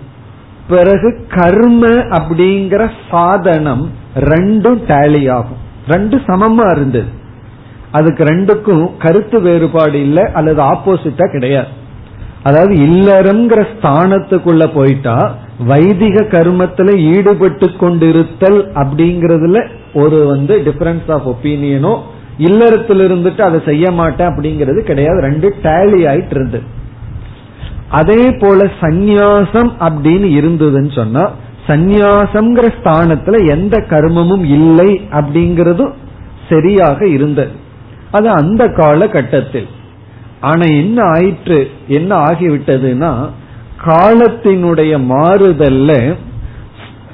[SPEAKER 1] பிறகு கர்ம அப்படிங்கிற சாதனம் ரெண்டும் டேலி ஆகும். ரெண்டு சமமா இருந்தது. அதுக்கு ரெண்டுக்கும் கருத்து வேறுபாடு இல்லை அல்லது ஆப்போசிட்டா கிடையாது. அதாவது இல்லறம்ங்கிற ஸ்தானத்துக்குள்ள போயிட்டா வைதிக கர்மத்துல ஈடுபட்டு கொண்டிருத்தல் அப்படிங்கறதுல ஒரு வந்து டிஃபரன்ஸ் ஆஃப் ஒப்பீனியனோ இல்லறத்துல இருந்துட்டு அதை செய்ய மாட்டேன் அப்படிங்கிறது கிடையாது. ரெண்டு டேலி ஆயிட்டு இருந்தது அதே போல சந்நியாசம் அப்படின்னு இருந்ததுன்னு சொன்னா சந்நியாசம்ங்கிற ஸ்தானத்துல எந்த கர்மமும் இல்லை அப்படிங்கறதும் சரியாக இருந்தது. அது அந்த காலகட்டத்தில். ஆனா என்ன ஆயிற்று என்ன ஆகிவிட்டதுன்னா காலத்தினுடைய மாறுதல்ல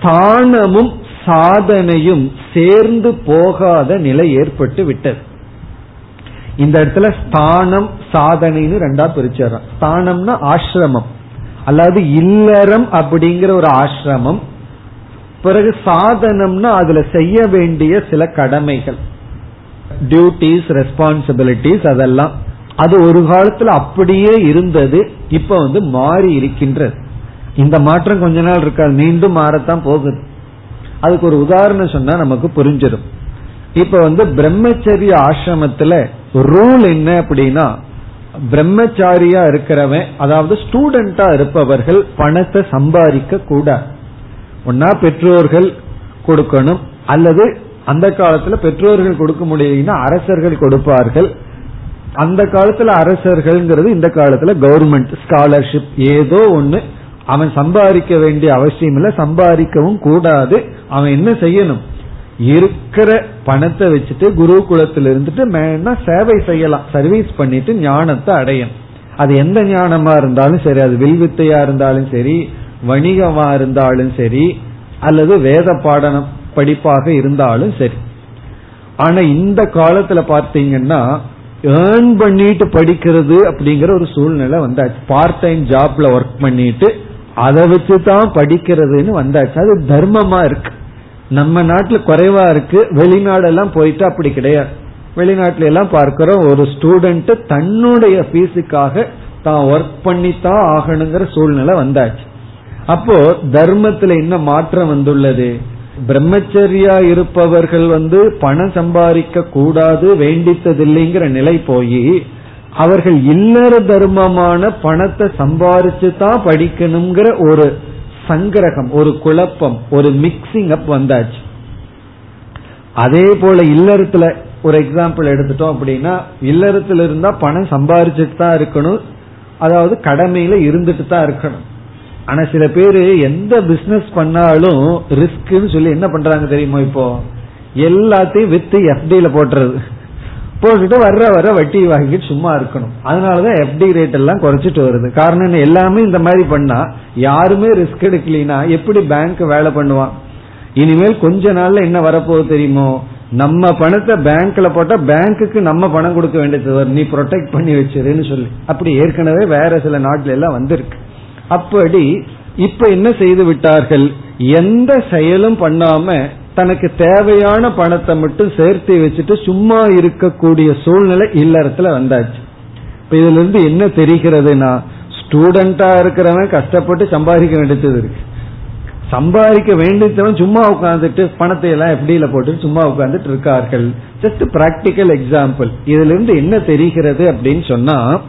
[SPEAKER 1] ஸ்தானமும் சாதனையும் சேர்ந்து போகாத நிலை ஏற்பட்டு விட்டது. இந்த இடத்துல ஸ்தானம் சாதனைன்னு ரெண்டா பிரிச்சிடறோம். ஸ்தானம்னா ஆசிரமம். அல்லாது இல்லறம் அப்படிங்கிற ஒரு ஆசிரமம். பிறகு சாதனம்னா அதுல செய்ய வேண்டிய சில கடமைகள். டியூட்டிஸ் ரெஸ்பான்சிபிலிட்டிஸ் அதெல்லாம். அது ஒரு காலத்துல அப்படியே இருந்தது இப்ப வந்து மாறி இருக்கின்றது. இந்த மாற்றம் கொஞ்ச நாள் இருக்காது மீண்டும் மாறத்தான் போகுது. அதுக்கு ஒரு உதாரணம் சொன்னா நமக்கு புரிஞ்சிடும். இப்ப வந்து பிரம்மச்சரிய ஆசிரமத்துல ரூல் என்ன அப்படின்னா பிரம்மச்சாரியா இருக்கிறவன் அதாவது ஸ்டூடெண்டா இருப்பவர்கள் பணத்தை சம்பாதிக்க கூடாது. ஒன்னா பெற்றோர்கள் கொடுக்கணும் அல்லது அந்த காலத்துல பெற்றோர்கள் கொடுக்க முடியலன்னா அரசர்கள் கொடுப்பார்கள். அந்த காலத்துல அரசர்கள்ங்கிறது இந்த காலத்துல கவர்மெண்ட் ஸ்காலர்ஷிப் ஏதோ ஒண்ணு. அவன் சம்பாதிக்க வேண்டிய அவசியம் இல்ல சம்பாதிக்கவும் கூடாது. அவன் என்ன செய்யணும்? இருக்கிற பணத்தை வச்சுட்டு குருகுலத்தில் இருந்துட்டு மேனா சேவை செய்யலாம். சர்வீஸ் பண்ணிட்டு ஞானத்தை அடையும் அது எந்த ஞானமா இருந்தாலும் சரி அது வில்வித்தையா இருந்தாலும் சரி வணிகமா இருந்தாலும் சரி அல்லது வேத பாடனம் படிப்பாக இருந்தாலும் சரி. ஆனா இந்த காலத்துல பார்த்தீங்கன்னா ஏர்ன் பண்ணிட்டு படிக்கிறது அப்படிங்கிற ஒரு சூழ்நிலை வந்தாச்சு. பார்ட் டைம் ஜாப்ல ஒர்க் பண்ணிட்டு அதை வச்சு தான் படிக்கிறதுன்னு வந்தாச்சு. அது தர்மமா இருக்கு. நம்ம நாட்டுல குறைவா இருக்கு. வெளிநாடெல்லாம் போயிட்டு அப்படி கிடையாது. வெளிநாட்டுல எல்லாம் பார்க்கிறோம் ஒரு ஸ்டூடெண்ட் தன்னுடைய பீஸுக்காக தான் ஒர்க் பண்ணித்தான் ஆகணுங்கிற சூழ்நிலை வந்தாச்சு. அப்போ தர்மத்துல என்ன மாற்றம் வந்துள்ளது? பிரம்மச்சரியா இருப்பவர்கள் வந்து பணம் சம்பாதிக்க கூடாது வேண்டித்ததில்லைங்கிற நிலை போய் அவர்கள் இல்லற தர்மமான பணத்தை சம்பாரிச்சு தான் படிக்கணுங்கிற ஒரு சங்கிரகம் ஒரு குழப்பம் ஒரு மிக்சிங் அப் வந்தாச்சு. அதே போல இல்லறத்துல ஒரு எக்ஸாம்பிள் எடுத்துட்டோம் அப்படின்னா இல்லறத்துல இருந்தா பணம் சம்பாரிச்சுட்டு தான் இருக்கணும். அதாவது கடமையில இருந்துட்டு தான் இருக்கணும். ஆனா சில பேரு எந்த பிசினஸ் பண்ணாலும் ரிஸ்க்னு சொல்லி என்ன பண்றாங்க தெரியுமா இப்போ? எல்லாத்தையும் வித்து எஃப்டில போட்டுறது. போட்டுட்டு வர்ற வர வட்டி வாங்கிட்டு சும்மா இருக்கணும். அதனாலதான் எஃப்டி ரேட் எல்லாம் குறைச்சிட்டு வருது. காரணம் எல்லாமே இந்த மாதிரி பண்ணா யாருமே ரிஸ்க் எடுக்கலைன்னா எப்படி பேங்க் வேலை பண்ணுவான்? இனிமேல் கொஞ்ச நாள்ல என்ன வரப்போகுது தெரியுமோ? நம்ம பணத்தை பேங்க்ல போட்டா பேங்க்குக்கு நம்ம பணம் கொடுக்க வேண்டியது. வரும் நீ ப்ரொடெக்ட் பண்ணி வச்சிருன்னு சொல்லி. அப்படி ஏற்கனவே வேற சில நாட்டுல எல்லாம் வந்திருக்கு. அப்படி இப்ப என்ன செய்து விட்டார்கள்? எந்த செயலும் பண்ணாம தனக்கு தேவையான பணத்தை மட்டும் சேர்த்து வச்சுட்டு சும்மா இருக்கக்கூடிய சூழ்நிலை இல்லறத்துல வந்தாச்சு. இப்ப இதுல இருந்து என்ன தெரிகிறதுனா ஸ்டூடெண்டா இருக்கிறவன் கஷ்டப்பட்டு சம்பாதிக்க வேண்டியது இருக்கு. சம்பாதிக்க வேண்டியவன் சும்மா உட்காந்துட்டு பணத்தை எல்லாம் எப்படியில போட்டு சும்மா உட்காந்துட்டு இருக்கார்கள்? ஜஸ்ட் பிராக்டிக்கல் எக்ஸாம்பிள் இதுல இருந்து என்ன தெரிகிறது அப்படின்னு சொன்னா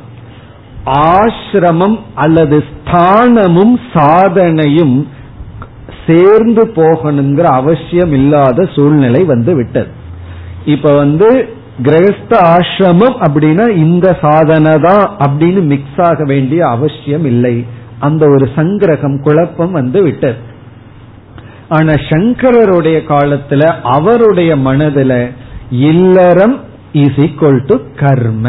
[SPEAKER 1] ஆசிரமம் அல்லது ஸ்தானமும் சாதனையும் சேர்ந்து போகணுங்கிற அவசியம் இல்லாத சூழ்நிலை வந்து விட்டது. இப்ப வந்து கிரகஸ்த ஆசிரமம் அப்படின்னா இந்த சாதனை தான் அப்படின்னு மிக்ஸ் ஆக வேண்டிய அவசியம் இல்லை அந்த ஒரு சங்கிரகம் குழப்பம் வந்து விட்டது. ஆனா சங்கரருடைய காலத்துல அவருடைய மனதுல இல்லறம் இஸ் ஈக்வல் டு கர்ம.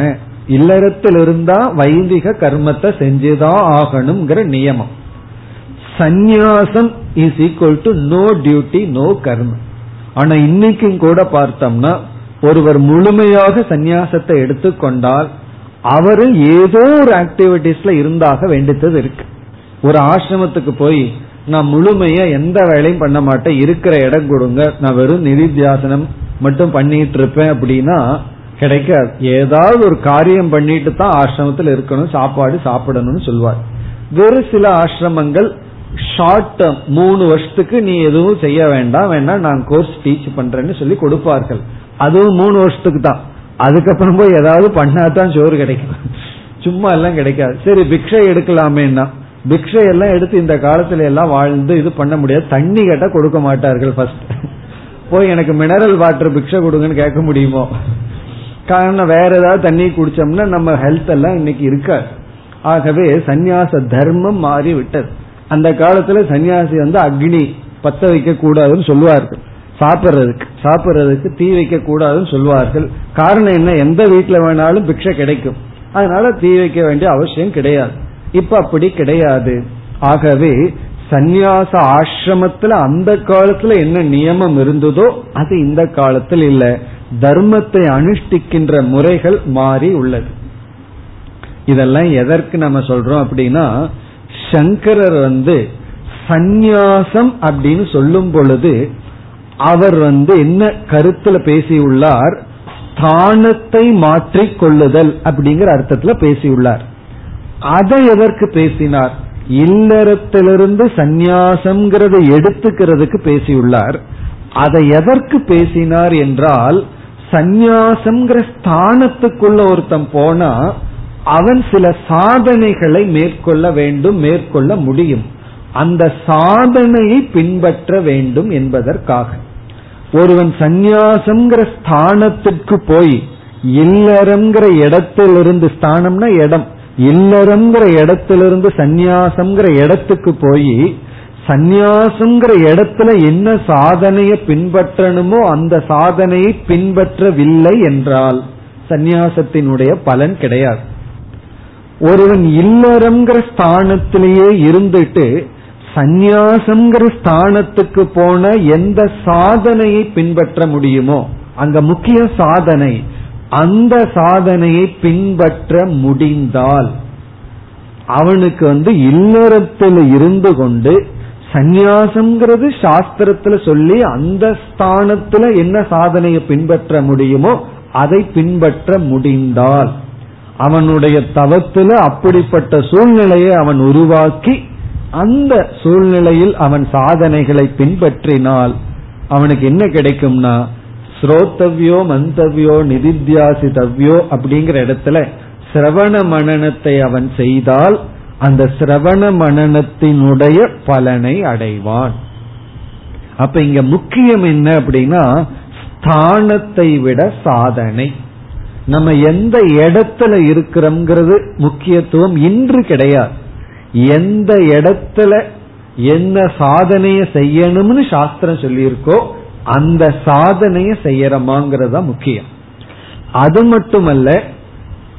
[SPEAKER 1] இல்லறத்தில் இருந்தா வைதிக கர்மத்தை செஞ்சுதான் ஆகணுங்கிற நியமம். சந்நியாசம் is equal to no duty no கர்மம் ஆனா இன்னைக்கும் கூட பார்த்தோம்னா ஒருவர் முழுமையாக சந்நியாசத்தை எடுத்துக்கொண்டால் அவரு ஏதோ ஒரு ஆக்டிவிட்டிஸ்ல இருந்தாக வேண்டியது இருக்கு. ஒரு ஆசிரமத்துக்கு போய் நான் முழுமையா எந்த வேலையும் பண்ண மாட்டேன் இருக்கிற இடம் கொடுங்க நான் வெறும் நிதித்தியாசனம் மட்டும் பண்ணிட்டு இருப்பேன் அப்படின்னா கிடைக்காது. ஏதாவது ஒரு காரியம் பண்ணிட்டு தான் ஆசிரமத்தில் இருக்கணும் சாப்பாடு சாப்பிடணும்னு சொல்வார். வேறு சில ஆசிரமங்கள் ஷார்ட் டேர்ம் மூணு வருஷத்துக்கு நீ எதுவும் செய்ய வேண்டாம் வேணா நான் கோர்ஸ் டீச் பண்றேன்னு சொல்லி கொடுப்பார்கள். அதுவும் மூணு வருஷத்துக்கு தான். அதுக்கப்புறம் போய் ஏதாவது பண்ணாதான் சோறு கிடைக்கும். சும்மா எல்லாம் கிடைக்காது. சரி பிக்ஷை எடுக்கலாமேன்னா பிக்ஷை எல்லாம் எடுத்து இந்த காலத்துல எல்லாம் வாழ்ந்து இது பண்ண முடியாது. தண்ணி கேட்டா கொடுக்க மாட்டார்கள் ஃபர்ஸ்ட் போய் எனக்கு மினரல் வாட்டர் பிக்ஷை கொடுங்கன்னு கேட்க முடியுமோ? காரணம் வேற ஏதாவது தண்ணி குடிச்சோம்னா நம்ம ஹெல்த் எல்லாம் இன்னைக்கு இருக்காது. ஆகவே சந்நியாச தர்மம் மாறி விட்டது அந்த காலத்துல சன்னியாசி வந்து அக்னி பத்த வைக்க கூடாதுன்னு சொல்லுவார்கள். சாப்பிட்றதுக்கு சாப்பிட்றதுக்கு தீ வைக்க கூடாதுன்னு சொல்லுவார்கள். காரணம் என்ன? எந்த வீட்டுல வேணாலும் பிக்ஷை கிடைக்கும். அதனால தீ வைக்க வேண்டிய அவசியம் கிடையாது. இப்ப அப்படி கிடையாது. ஆகவே சந்நியாச ஆசிரமத்துல அந்த காலத்துல என்ன நியமம் இருந்ததோ அது இந்த காலத்தில் இல்லை. தர்மத்தை அனுஷ்டிக்கின்ற முறைகள் மாறி உள்ளது. இதெல்லாம் எதற்கு நம்ம சொல்றோம் அப்படின்னா சங்கரர் வந்து சந்நியாசம் அப்படின்னு சொல்லும் பொழுது அவர் வந்து என்ன கருத்துல பேசியுள்ளார்? ஸ்தானத்தை மாற்றிக் கொள்ளுதல் அப்படிங்கிற அர்த்தத்துல பேசியுள்ளார். அதை எதற்கு பேசினார்? இல்லறத்திலிருந்து சந்நியாசம்ங்கிறத எடுத்துக்கிறதுக்கு பேசியுள்ளார். அதை எதற்கு பேசினார் என்றால் சந்நியாசம்ங்கிற ஸ்தானத்துக்குள்ள ஒருத்தன் போனா அவன் சில சாதனைகளை மேற்கொள்ள வேண்டும் மேற்கொள்ள முடியும். அந்த சாதனையை பின்பற்ற வேண்டும் என்பதற்காக. ஒருவன் சந்நியாசம்ங்கிற ஸ்தானத்திற்கு போய் இல்லறங்கிற இடத்திலிருந்து ஸ்தானம்னா இடம் இல்லறம்ங்கிற இடத்திலிருந்து சந்நியாசம்ங்கிற இடத்துக்கு போய் சந்நியாசங்கிற இடத்துல என்ன சாதனையை பின்பற்றணுமோ அந்த சாதனையை பின்பற்றவில்லை என்றால் சந்நியாசத்தினுடைய பலன் கிடையாது. ஒருவன் இல்லறங்கிற ஸ்தானத்திலேயே இருந்துட்டு சந்நியாசங்கிற ஸ்தானத்துக்கு போன எந்த சாதனையை பின்பற்ற முடியுமோ அங்க முக்கிய சாதனை அந்த சாதனையை பின்பற்ற முடிந்தால் அவனுக்கு வந்து இல்லறத்தில் இருந்து கொண்டு சந்நியாசம்ங்கிறது சாஸ்திரத்துல சொல்லி அந்த ஸ்தானத்துல என்ன சாதனையை பின்பற்ற முடியுமோ அதை பின்பற்ற முடிந்தால் அவனுடைய தவத்துல அப்படிப்பட்ட சூழ்நிலையை அவன் உருவாக்கி அந்த சூழ்நிலையில் அவன் சாதனைகளை பின்பற்றினால் அவனுக்கு என்ன கிடைக்கும்னா ஸ்ரோத்தவ்யோ மந்தவ்யோ நிதித்தியாசிதவ்யோ அப்படிங்கிற இடத்துல சிரவண மனநத்தை அவன் செய்தால் அந்த சிரவண மனநத்தினுடைய பலனை அடைவான். அப்ப இங்க முக்கியம் என்ன அப்படின்னா ஸ்தானத்தை விட சாதனை. நம்ம எந்த இடத்துல இருக்கிறோம்ங்கிறது முக்கியத்துவம் இன்று கிடையாது. எந்த இடத்துல என்ன சாதனைய செய்யணும்னு சாஸ்திரம் சொல்லியிருக்கோ அந்த சாதனைய தான் முக்கியம். அது மட்டுமல்ல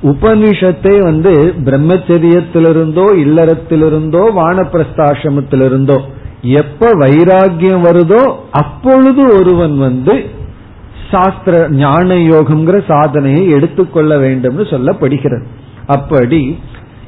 [SPEAKER 1] உபனிஷத்தை வந்து பிரம்மச்சரியத்திலிருந்தோ இல்லறத்திலிருந்தோ வானப்பிரஸ்தாசிரமத்திலிருந்தோ எப்ப வைராகியம் வருதோ அப்பொழுது ஒருவன் வந்து சாஸ்திர ஞான யோகம்ங்கிற சாதனையை எடுத்துக்கொள்ள வேண்டும்னு சொல்லப்படுகிறது. அப்படி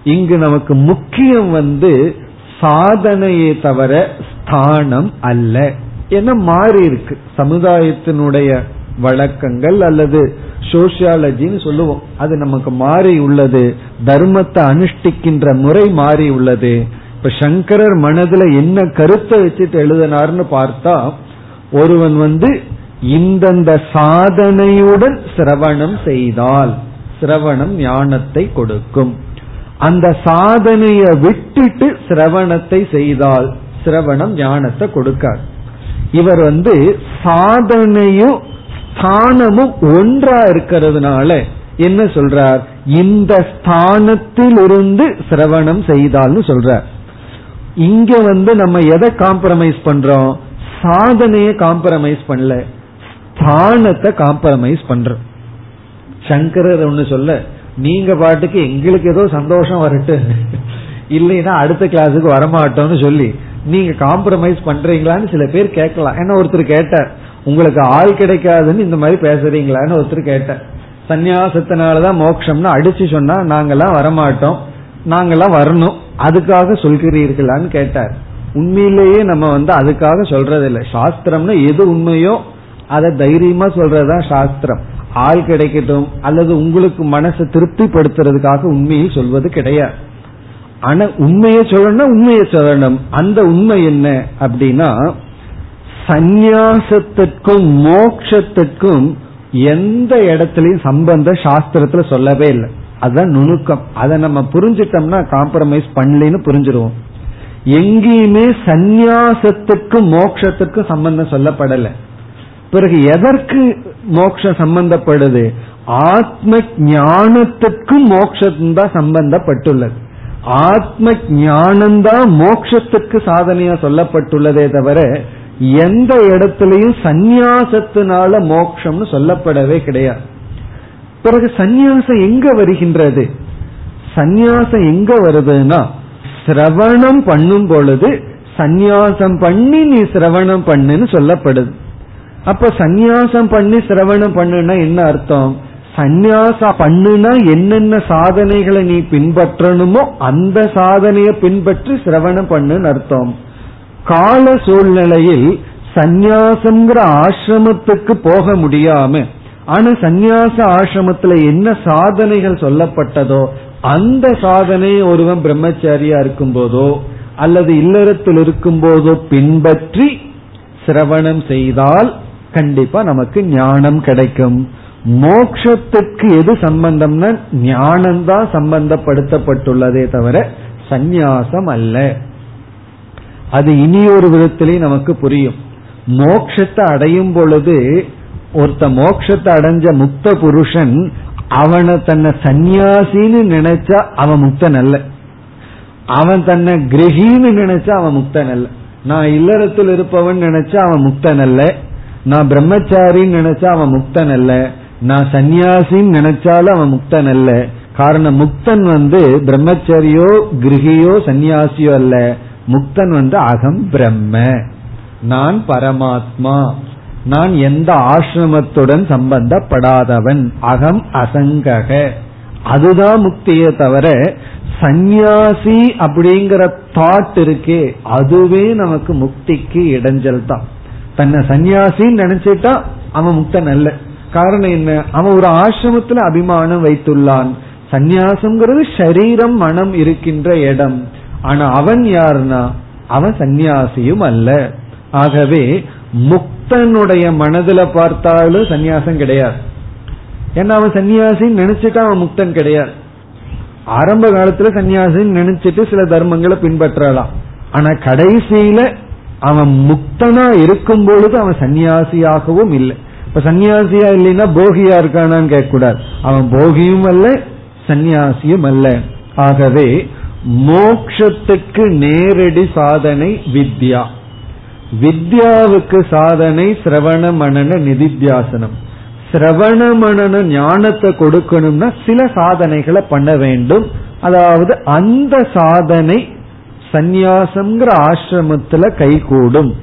[SPEAKER 1] இங்கு நமக்கு முக்கியம் வந்து சாதனையை தவிர ஸ்தானம் அல்ல. என மாறி இருக்கு? சமுதாயத்தினுடைய வழக்கங்கள் அல்லது சோசியாலஜின்னு சொல்லுவோம். அது நமக்கு மாறி உள்ளது. தர்மத்தை அனுஷ்டிக்கின்ற முறை மாறி உள்ளது. இப்ப சங்கரர் மனதுல என்ன கருத்தை வச்சுட்டு எழுதினார்னு பார்த்தா ஒருவன் வந்து இந்தந்த சாதனையுடன் சிரவணம் செய்தால் சிரவணம் ஞானத்தை கொடுக்கும். அந்த சாதனைய விட்டுட்டு சிரவணத்தை செய்தால் சிரவணம் ஞானத்தை கொடுக்கார். இவர் வந்து சாதனையும் ஸ்தானமும் ஒன்றா இருக்கிறதுனால என்ன சொல்றார்? இந்த ஸ்தானத்திலிருந்து சிரவணம் செய்தால்னு சொல்றார். இங்க வந்து நம்ம எதை காம்ப்ரமைஸ் பண்றோம்? சாதனையை காம்ப்ரமைஸ் பண்ணல. ஸ்தானத்தை காம்ப்ரமைஸ் பண்றோம். சங்கரர் ஒண்ணு சொல்ல நீங்க பாட்டுக்கு எங்களுக்கு ஏதோ சந்தோஷம் வரட்டு. இல்லைன்னா அடுத்த கிளாஸுக்கு வரமாட்டோம்னு சொல்லி நீங்க காம்ப்ரமைஸ் பண்றீங்களான்னு சில பேர் கேட்கலாம். ஏன்னா ஒருத்தர் கேட்டார். உங்களுக்கு ஆள் கிடைக்காதுன்னு இந்த மாதிரி பேசுறீங்களான்னு ஒருத்தர் கேட்டேன். சந்நியாசத்தினாலதான் மோட்சம்னு அடிச்சு சொன்னா நாங்கெல்லாம் வரமாட்டோம். நாங்கெல்லாம் வரணும். அதுக்காக சொல்கிறீர்களான்னு கேட்டார். உண்மையிலேயே நம்ம வந்து அதுக்காக சொல்றதில்லை. சாஸ்திரம்னா எது உண்மையோ அதை தைரியமா சொல்றதுதான் சாஸ்திரம். ஆள் கிடைக்கட்டும் அல்லது உங்களுக்கு மனசை திருப்திப்படுத்துறதுக்காக உண்மையை சொல்வது கிடையாது. ஆனா உண்மையை சொல்லணும்னா உண்மையை சொல்லணும். அந்த உண்மை என்ன அப்படின்னா சந்நியாசத்திற்கும் மோக்ஷத்திற்கும் எந்த இடத்துலயும் சம்பந்த சாஸ்திரத்துல சொல்லவே இல்லை. அதுதான் நுணுக்கம். அதை நம்ம புரிஞ்சிட்டோம்னா காம்ப்ரமைஸ் பண்ணலன்னு புரிஞ்சிருவோம். எங்கேயுமே சந்நியாசத்துக்கும் மோக்ஷத்துக்கும் சம்பந்தம் சொல்லப்படல. பிறகு எதற்கு மோக்ஷம் சம்பந்தப்படுது? ஆத்ம ஞானத்துக்கும் மோக்ஷத்தும் தான் சம்பந்தப்பட்டுள்ளது. ஆத்ம ஞானம்தான் மோக்ஷத்துக்கு சாதனையா சொல்லப்பட்டுள்ளதே தவிர எந்த இடத்துலயும் சந்நியாசத்தினால மோக்ஷம்னு சொல்லப்படவே கிடையாது. பிறகு சந்நியாசம் எங்க வருகின்றது? சந்நியாசம் எங்க வருதுன்னா சிரவணம் பண்ணும் பொழுது சந்நியாசம் பண்ணி நீ சிரவணம் பண்ணுன்னு சொல்லப்படுது. அப்ப சந்நியாசம் பண்ணி சிரவணம் பண்ணுனா என்ன அர்த்தம்? சந்நியாசம் பண்ணுனா என்னென்ன சாதனைகளை நீ பின்பற்றணுமோ அந்த சாதனையை பின்பற்றி சிரவணம் பண்ணுன்னு அர்த்தம். கால சூழ்நிலையில் சந்நியாசம்ங்கிற ஆசிரமத்துக்கு போக முடியாம ஆனா சந்நியாச ஆசிரமத்துல என்ன சாதனைகள் சொல்லப்பட்டதோ அந்த சாதனை ஒருவன் பிரம்மச்சாரியா இருக்கும் போதோ அல்லது இல்லறத்தில் இருக்கும் போதோ பின்பற்றி சிரவணம் செய்தால் கண்டிப்பா நமக்கு ஞானம் கிடைக்கும். மோக்ஷத்துக்கு எது சம்பந்தம்னா ஞானம்தான் சம்பந்தப்படுத்தப்பட்டுள்ளதே தவிர சந்நியாசம் அல்ல. அது இனி ஒரு விதத்திலேயே நமக்கு புரியும். மோக்ஷத்தை அடையும் பொழுது ஒருத்த மோக்ஷத்தை அடைஞ்ச முக்த புருஷன் அவனை தன்னை சந்நியாசின்னு நினைச்சா அவன் முக்தன் அல்ல. அவன் தன்னை கிரகின்னு நினைச்சா அவன் முக்தன் அல்ல. நான் இல்லறத்தில் இருப்பவன் நினைச்சா அவன் முக்தன் அல்ல. நான் பிரம்மச்சாரின்னு நினைச்சா அவன் முக்தன் அல்ல. நான் சந்நியாசின்னு நினைச்சாலும் அவன் முக்தன் அல்ல. காரணம் முக்தன் வந்து பிரம்மச்சரியோ கிரகியோ சந்நியாசியோ அல்ல. முக்தன் வந்து அகம் பிரம்ம. நான் பரமாத்மா. நான் எந்த ஆசிரமத்துடன் சம்பந்தப்படாதவன். அகம் அசங்கக. அதுதான் முக்தியே தவிர சந்நியாசி அப்படிங்கிற தாட் இருக்கே. அதுவே நமக்கு முக்திக்கு இடைஞ்சல் தான் தன்னை சந்நியாசின்னு நினைச்சிட்டா அவன் முக்தன் அல்ல. காரணம் என்ன? அவன் ஒரு ஆசிரமத்துல அபிமானம் வைத்துள்ளான். சந்நியாசம்ங்கிறது சரீரம் மனம் இருக்கின்ற இடம். ஆனா அவன் யாருன்னா? அவன் சந்நியாசியும் அல்ல. ஆகவே முக்தனுடைய மனதுல பார்த்தாலும் சந்நியாசம் கிடையாது. ஏன்னா அவன் சன்னியாசின்னு நினைச்சிட்டு அவன் முக்தன் கிடையாது. ஆரம்ப காலத்துல சன்னியாசின்னு நினைச்சிட்டு சில தர்மங்களை பின்பற்றலாம் ஆனா கடைசியில அவன் முக்தனா இருக்கும் பொழுது அவன் சன்னியாசியாகவும் இல்லை. இப்ப சன்னியாசியா இல்லைன்னா போகியா இருக்கானான்னு கேட்க கூடாது அவன் போகியும் அல்ல சன்னியாசியும் அல்ல. ஆகவே மோக்ஷத்துக்கு நேரடி சாதனை வித்யா. வித்யாவுக்கு சாதனை சிரவண மணன நிதித்தியாசனம். சிரவண மணன ஞானத்தை கொடுக்கணும்னா சில சாதனைகளை பண்ண வேண்டும். அதாவது அந்த சாதனை சந்நியாசம்ங்கிற ஆசிரமத்துல கைகூடும்.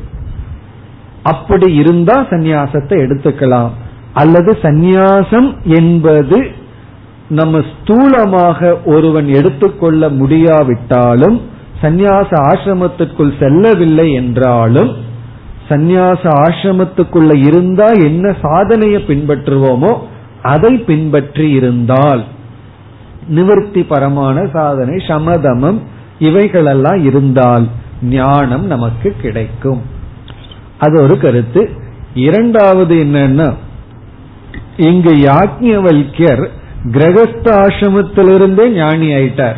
[SPEAKER 1] அப்படி இருந்தா சந்நியாசத்தை எடுத்துக்கலாம். அல்லது சந்நியாசம் என்பது நம்ம ஸ்தூலமாக ஒருவன் எடுத்துக்கொள்ள முடியாவிட்டாலும் சந்நியாச ஆசிரமத்திற்குள் செல்லவில்லை என்றாலும் சந்நியாச ஆசிரமத்துக்குள்ள இருந்தா என்ன சாதனையை பின்பற்றுவோமோ அதை பின்பற்றி இருந்தால். நிவர்த்தி பரமான சாதனை சமதமம் இவைகளெல்லாம் இருந்தால் ஞானம் நமக்கு கிடைக்கும். அது ஒரு கருத்து. இரண்டாவது என்னன்னா இங்கு யாக்ஞவல்யர் கிரகஸ்த ஆசிரமத்திலிருந்தே ஞானி ஆயிட்டார்.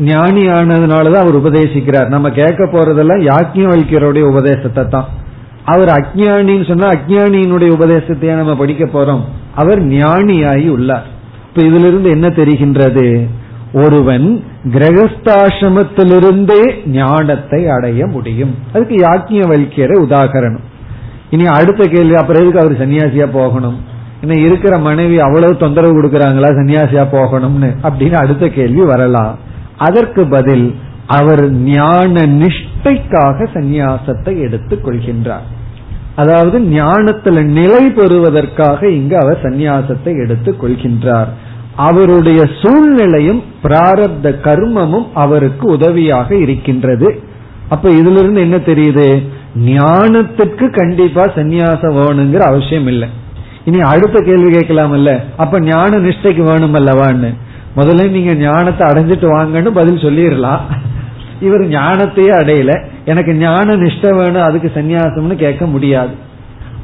[SPEAKER 1] ஞானி ஆனதுனாலதான் அவர் உபதேசிக்கிறார். நம்ம கேட்க போறதெல்லாம் யாக்கியம் வைக்கிறோடைய உபதேசத்தை தான் அவர் அஜ்ஞானின்னு சொன்னா அஜ்ஞானியினுடைய உபதேசத்தையே நம்ம படிக்க போறோம். அவர் ஞானியாகி உள்ளார். இப்ப இதுல இருந்து என்ன தெரிகின்றது? ஒருவன் கிரகஸ்தாசிரமத்திலிருந்தே ஞானத்தை அடைய முடியும். அதுக்கு யாக்கியம் வைக்கிற உதாகரணம். இனி அடுத்த கேள்வி அப்புறம் எதுக்கு அவர் சன்னியாசியா போகணும்? இன்னும் இருக்கிற மனைவி அவ்வளவு தொந்தரவு கொடுக்கறாங்களா? சன்னியாசியா போகணும்னு. அப்படின்னு அடுத்த கேள்வி வரலாம். அதற்கு பதில் அவர் ஞான நிஷ்டைக்காக சந்நியாசத்தை எடுத்துக் கொள்கின்றார். அதாவது ஞானத்துல நிலை பெறுவதற்காக இங்கு அவர் சந்நியாசத்தை எடுத்துக் கொள்கின்றார். அவருடைய சூழ்நிலையும் பிராரப்த கர்மமும் அவருக்கு உதவியாக இருக்கின்றது. அப்ப இதுல இருந்து என்ன தெரியுது? ஞானத்துக்கு கண்டிப்பா சந்நியாசம் வேணுங்கிற அவசியம் இல்லை. இனி அடுத்த கேள்வி கேட்கலாமல்ல. அப்ப ஞான நிஷ்டைக்கு வேணும் அல்லவான்னு முதல்ல நீங்க ஞானத்தை அடைஞ்சிட்டு வாங்கன்னு பதில் சொல்லிடலாம். இவர் ஞானத்தையே அடையல. எனக்கு ஞான நிஷ்ட வேணும் அதுக்கு சந்நியாசம்னு கேட்க முடியாது.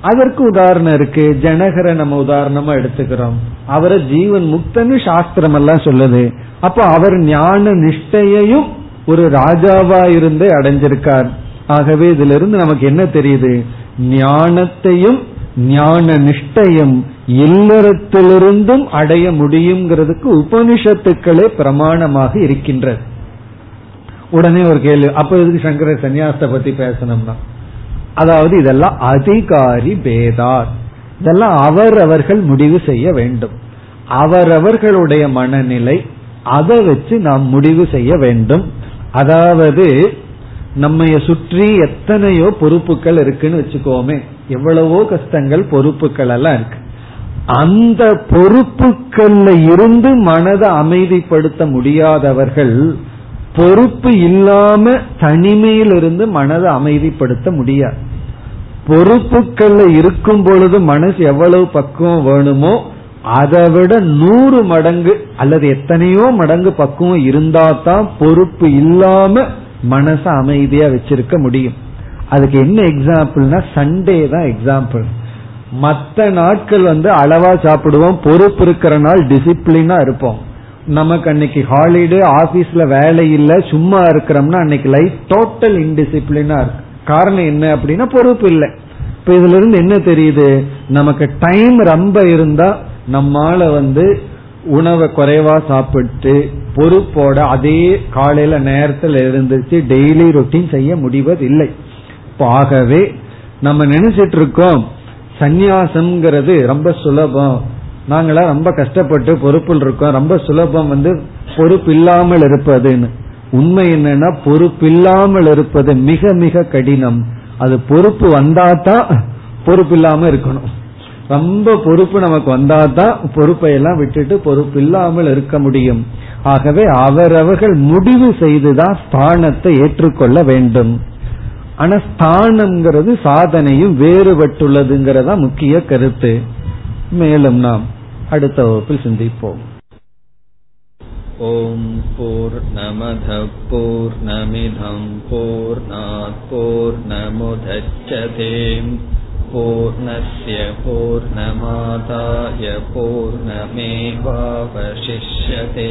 [SPEAKER 1] அதற்கு உதாரணம் இருக்கு. ஜனகரை நம்ம உதாரணமா எடுத்துக்கிறோம். அவரை ஜீவன் முக்தன்னு சாஸ்திரம் எல்லாம் சொல்லுது. அப்ப அவர் ஞான நிஷ்டையையும் ஒரு ராஜாவா இருந்து அடைஞ்சிருக்கார். ஆகவே இதுல இருந்து நமக்கு என்ன தெரியுது? ஞானத்தையும் ஞான நிஷ்டையும் இல்லறத்திலிருந்தும் அடைய முடியுங்கிறதுக்கு உபனிஷத்துக்களே பிரமாணமாக இருக்கின்றது. உடனே ஒரு கேள்வி அப்ப எதுக்கு சங்கர சன்னியாசத்தை பத்தி பேசணும்னா? அதாவது இதெல்லாம் அதிகாரி பேதார். இதெல்லாம் அவரவர்கள் முடிவு செய்ய வேண்டும். அவரவர்களுடைய மனநிலை அதை வச்சு நாம் முடிவு செய்ய வேண்டும். அதாவது நம்ம சுற்றி எத்தனையோ பொறுப்புகள் இருக்குன்னு வச்சுக்கோமே. எவ்வளவோ கஷ்டங்கள் பொறுப்புகள் எல்லாம் இருக்கு. அந்த பொறுப்புகள்ல இருந்து மனதை அமைதிப்படுத்த முடியாதவர்கள் பொறுப்பு இல்லாம தனிமையிலிருந்து மனதை அமைதிப்படுத்த முடியாது. பொறுப்புகள்ல இருக்கும் பொழுது மனசு எவ்வளவு பக்குவம் வேணுமோ அதை விட நூறு மடங்கு அல்லது எத்தனையோ மடங்கு பக்குவம் இருந்தா தான் பொறுப்பு இல்லாம மனச அமைதியா வச்சிருக்க முடியும். அதுக்கு என்ன எக்ஸாம்பிள்னா சண்டே தான் எக்ஸாம்பிள் மற்ற நாட்கள் வந்து அளவா சாப்பிடுவோம் பொறுப்பு இருக்கிற நாள் டிசிப்ளினா இருப்போம். நமக்கு அன்னைக்கு ஹாலிடே ஆபீஸ்ல வேலை இல்ல சும்மா இருக்கிறோம்னா அன்னைக்கு லைஃப் டோட்டல் இன்டிசிப்ளினா இருக்கு. காரணம் என்ன அப்படின்னா பொறுப்பு இல்லை. இப்ப இதுல இருந்து என்ன தெரியுது? நமக்கு டைம் ரொம்ப இருந்தா நம்மால வந்து உணவை குறைவா சாப்பிட்டு பொறுப்போட அதே காலையில நேரத்தில் இருந்துச்சு டெய்லி ரொட்டீன் செய்ய முடிவதில்லை. ஆகவே நம்ம நினைச்சிட்டு இருக்கோம் சந்நியாசம்ங்கிறது ரொம்ப சுலபம். நாங்களாம் ரொம்ப கஷ்டப்பட்டு பொறுப்பில் இருக்கோம் ரொம்ப சுலபம் வந்து பொறுப்பு இல்லாமல் இருப்பதுன்னு. உண்மை என்னன்னா பொறுப்பு இல்லாமல் இருப்பது மிக மிக கடினம். அது பொறுப்பு வந்தாதான் பொறுப்பு இல்லாம இருக்கணும். ரொம்ப பொறுப்பு நமக்கு வந்தாதான் பொறுப்பை எல்லாம் விட்டுட்டு பொறுப்பு இல்லாமல் இருக்க முடியும். ஆகவே அவரவர்கள் முடிவு செய்துதான் ஸ்தானத்தை ஏற்றுக்கொள்ள வேண்டும். ஆனா ஸ்தானம்ங்கிறது சாதனையும் வேறுபட்டுள்ளதுங்கிறதா முக்கிய கருத்து. மேலும் நாம் அடுத்த வகுப்பில் சிந்திப்போம்.
[SPEAKER 2] ஓம் போர் நமத போர் நமிதம் போர் நாற் ॐ पूर्नमधपूर्नमिधम्पूर्णापूर्नमुधच्छते पूर्णस्य पूर्णमादाय पूर्णमेवावशिष्यते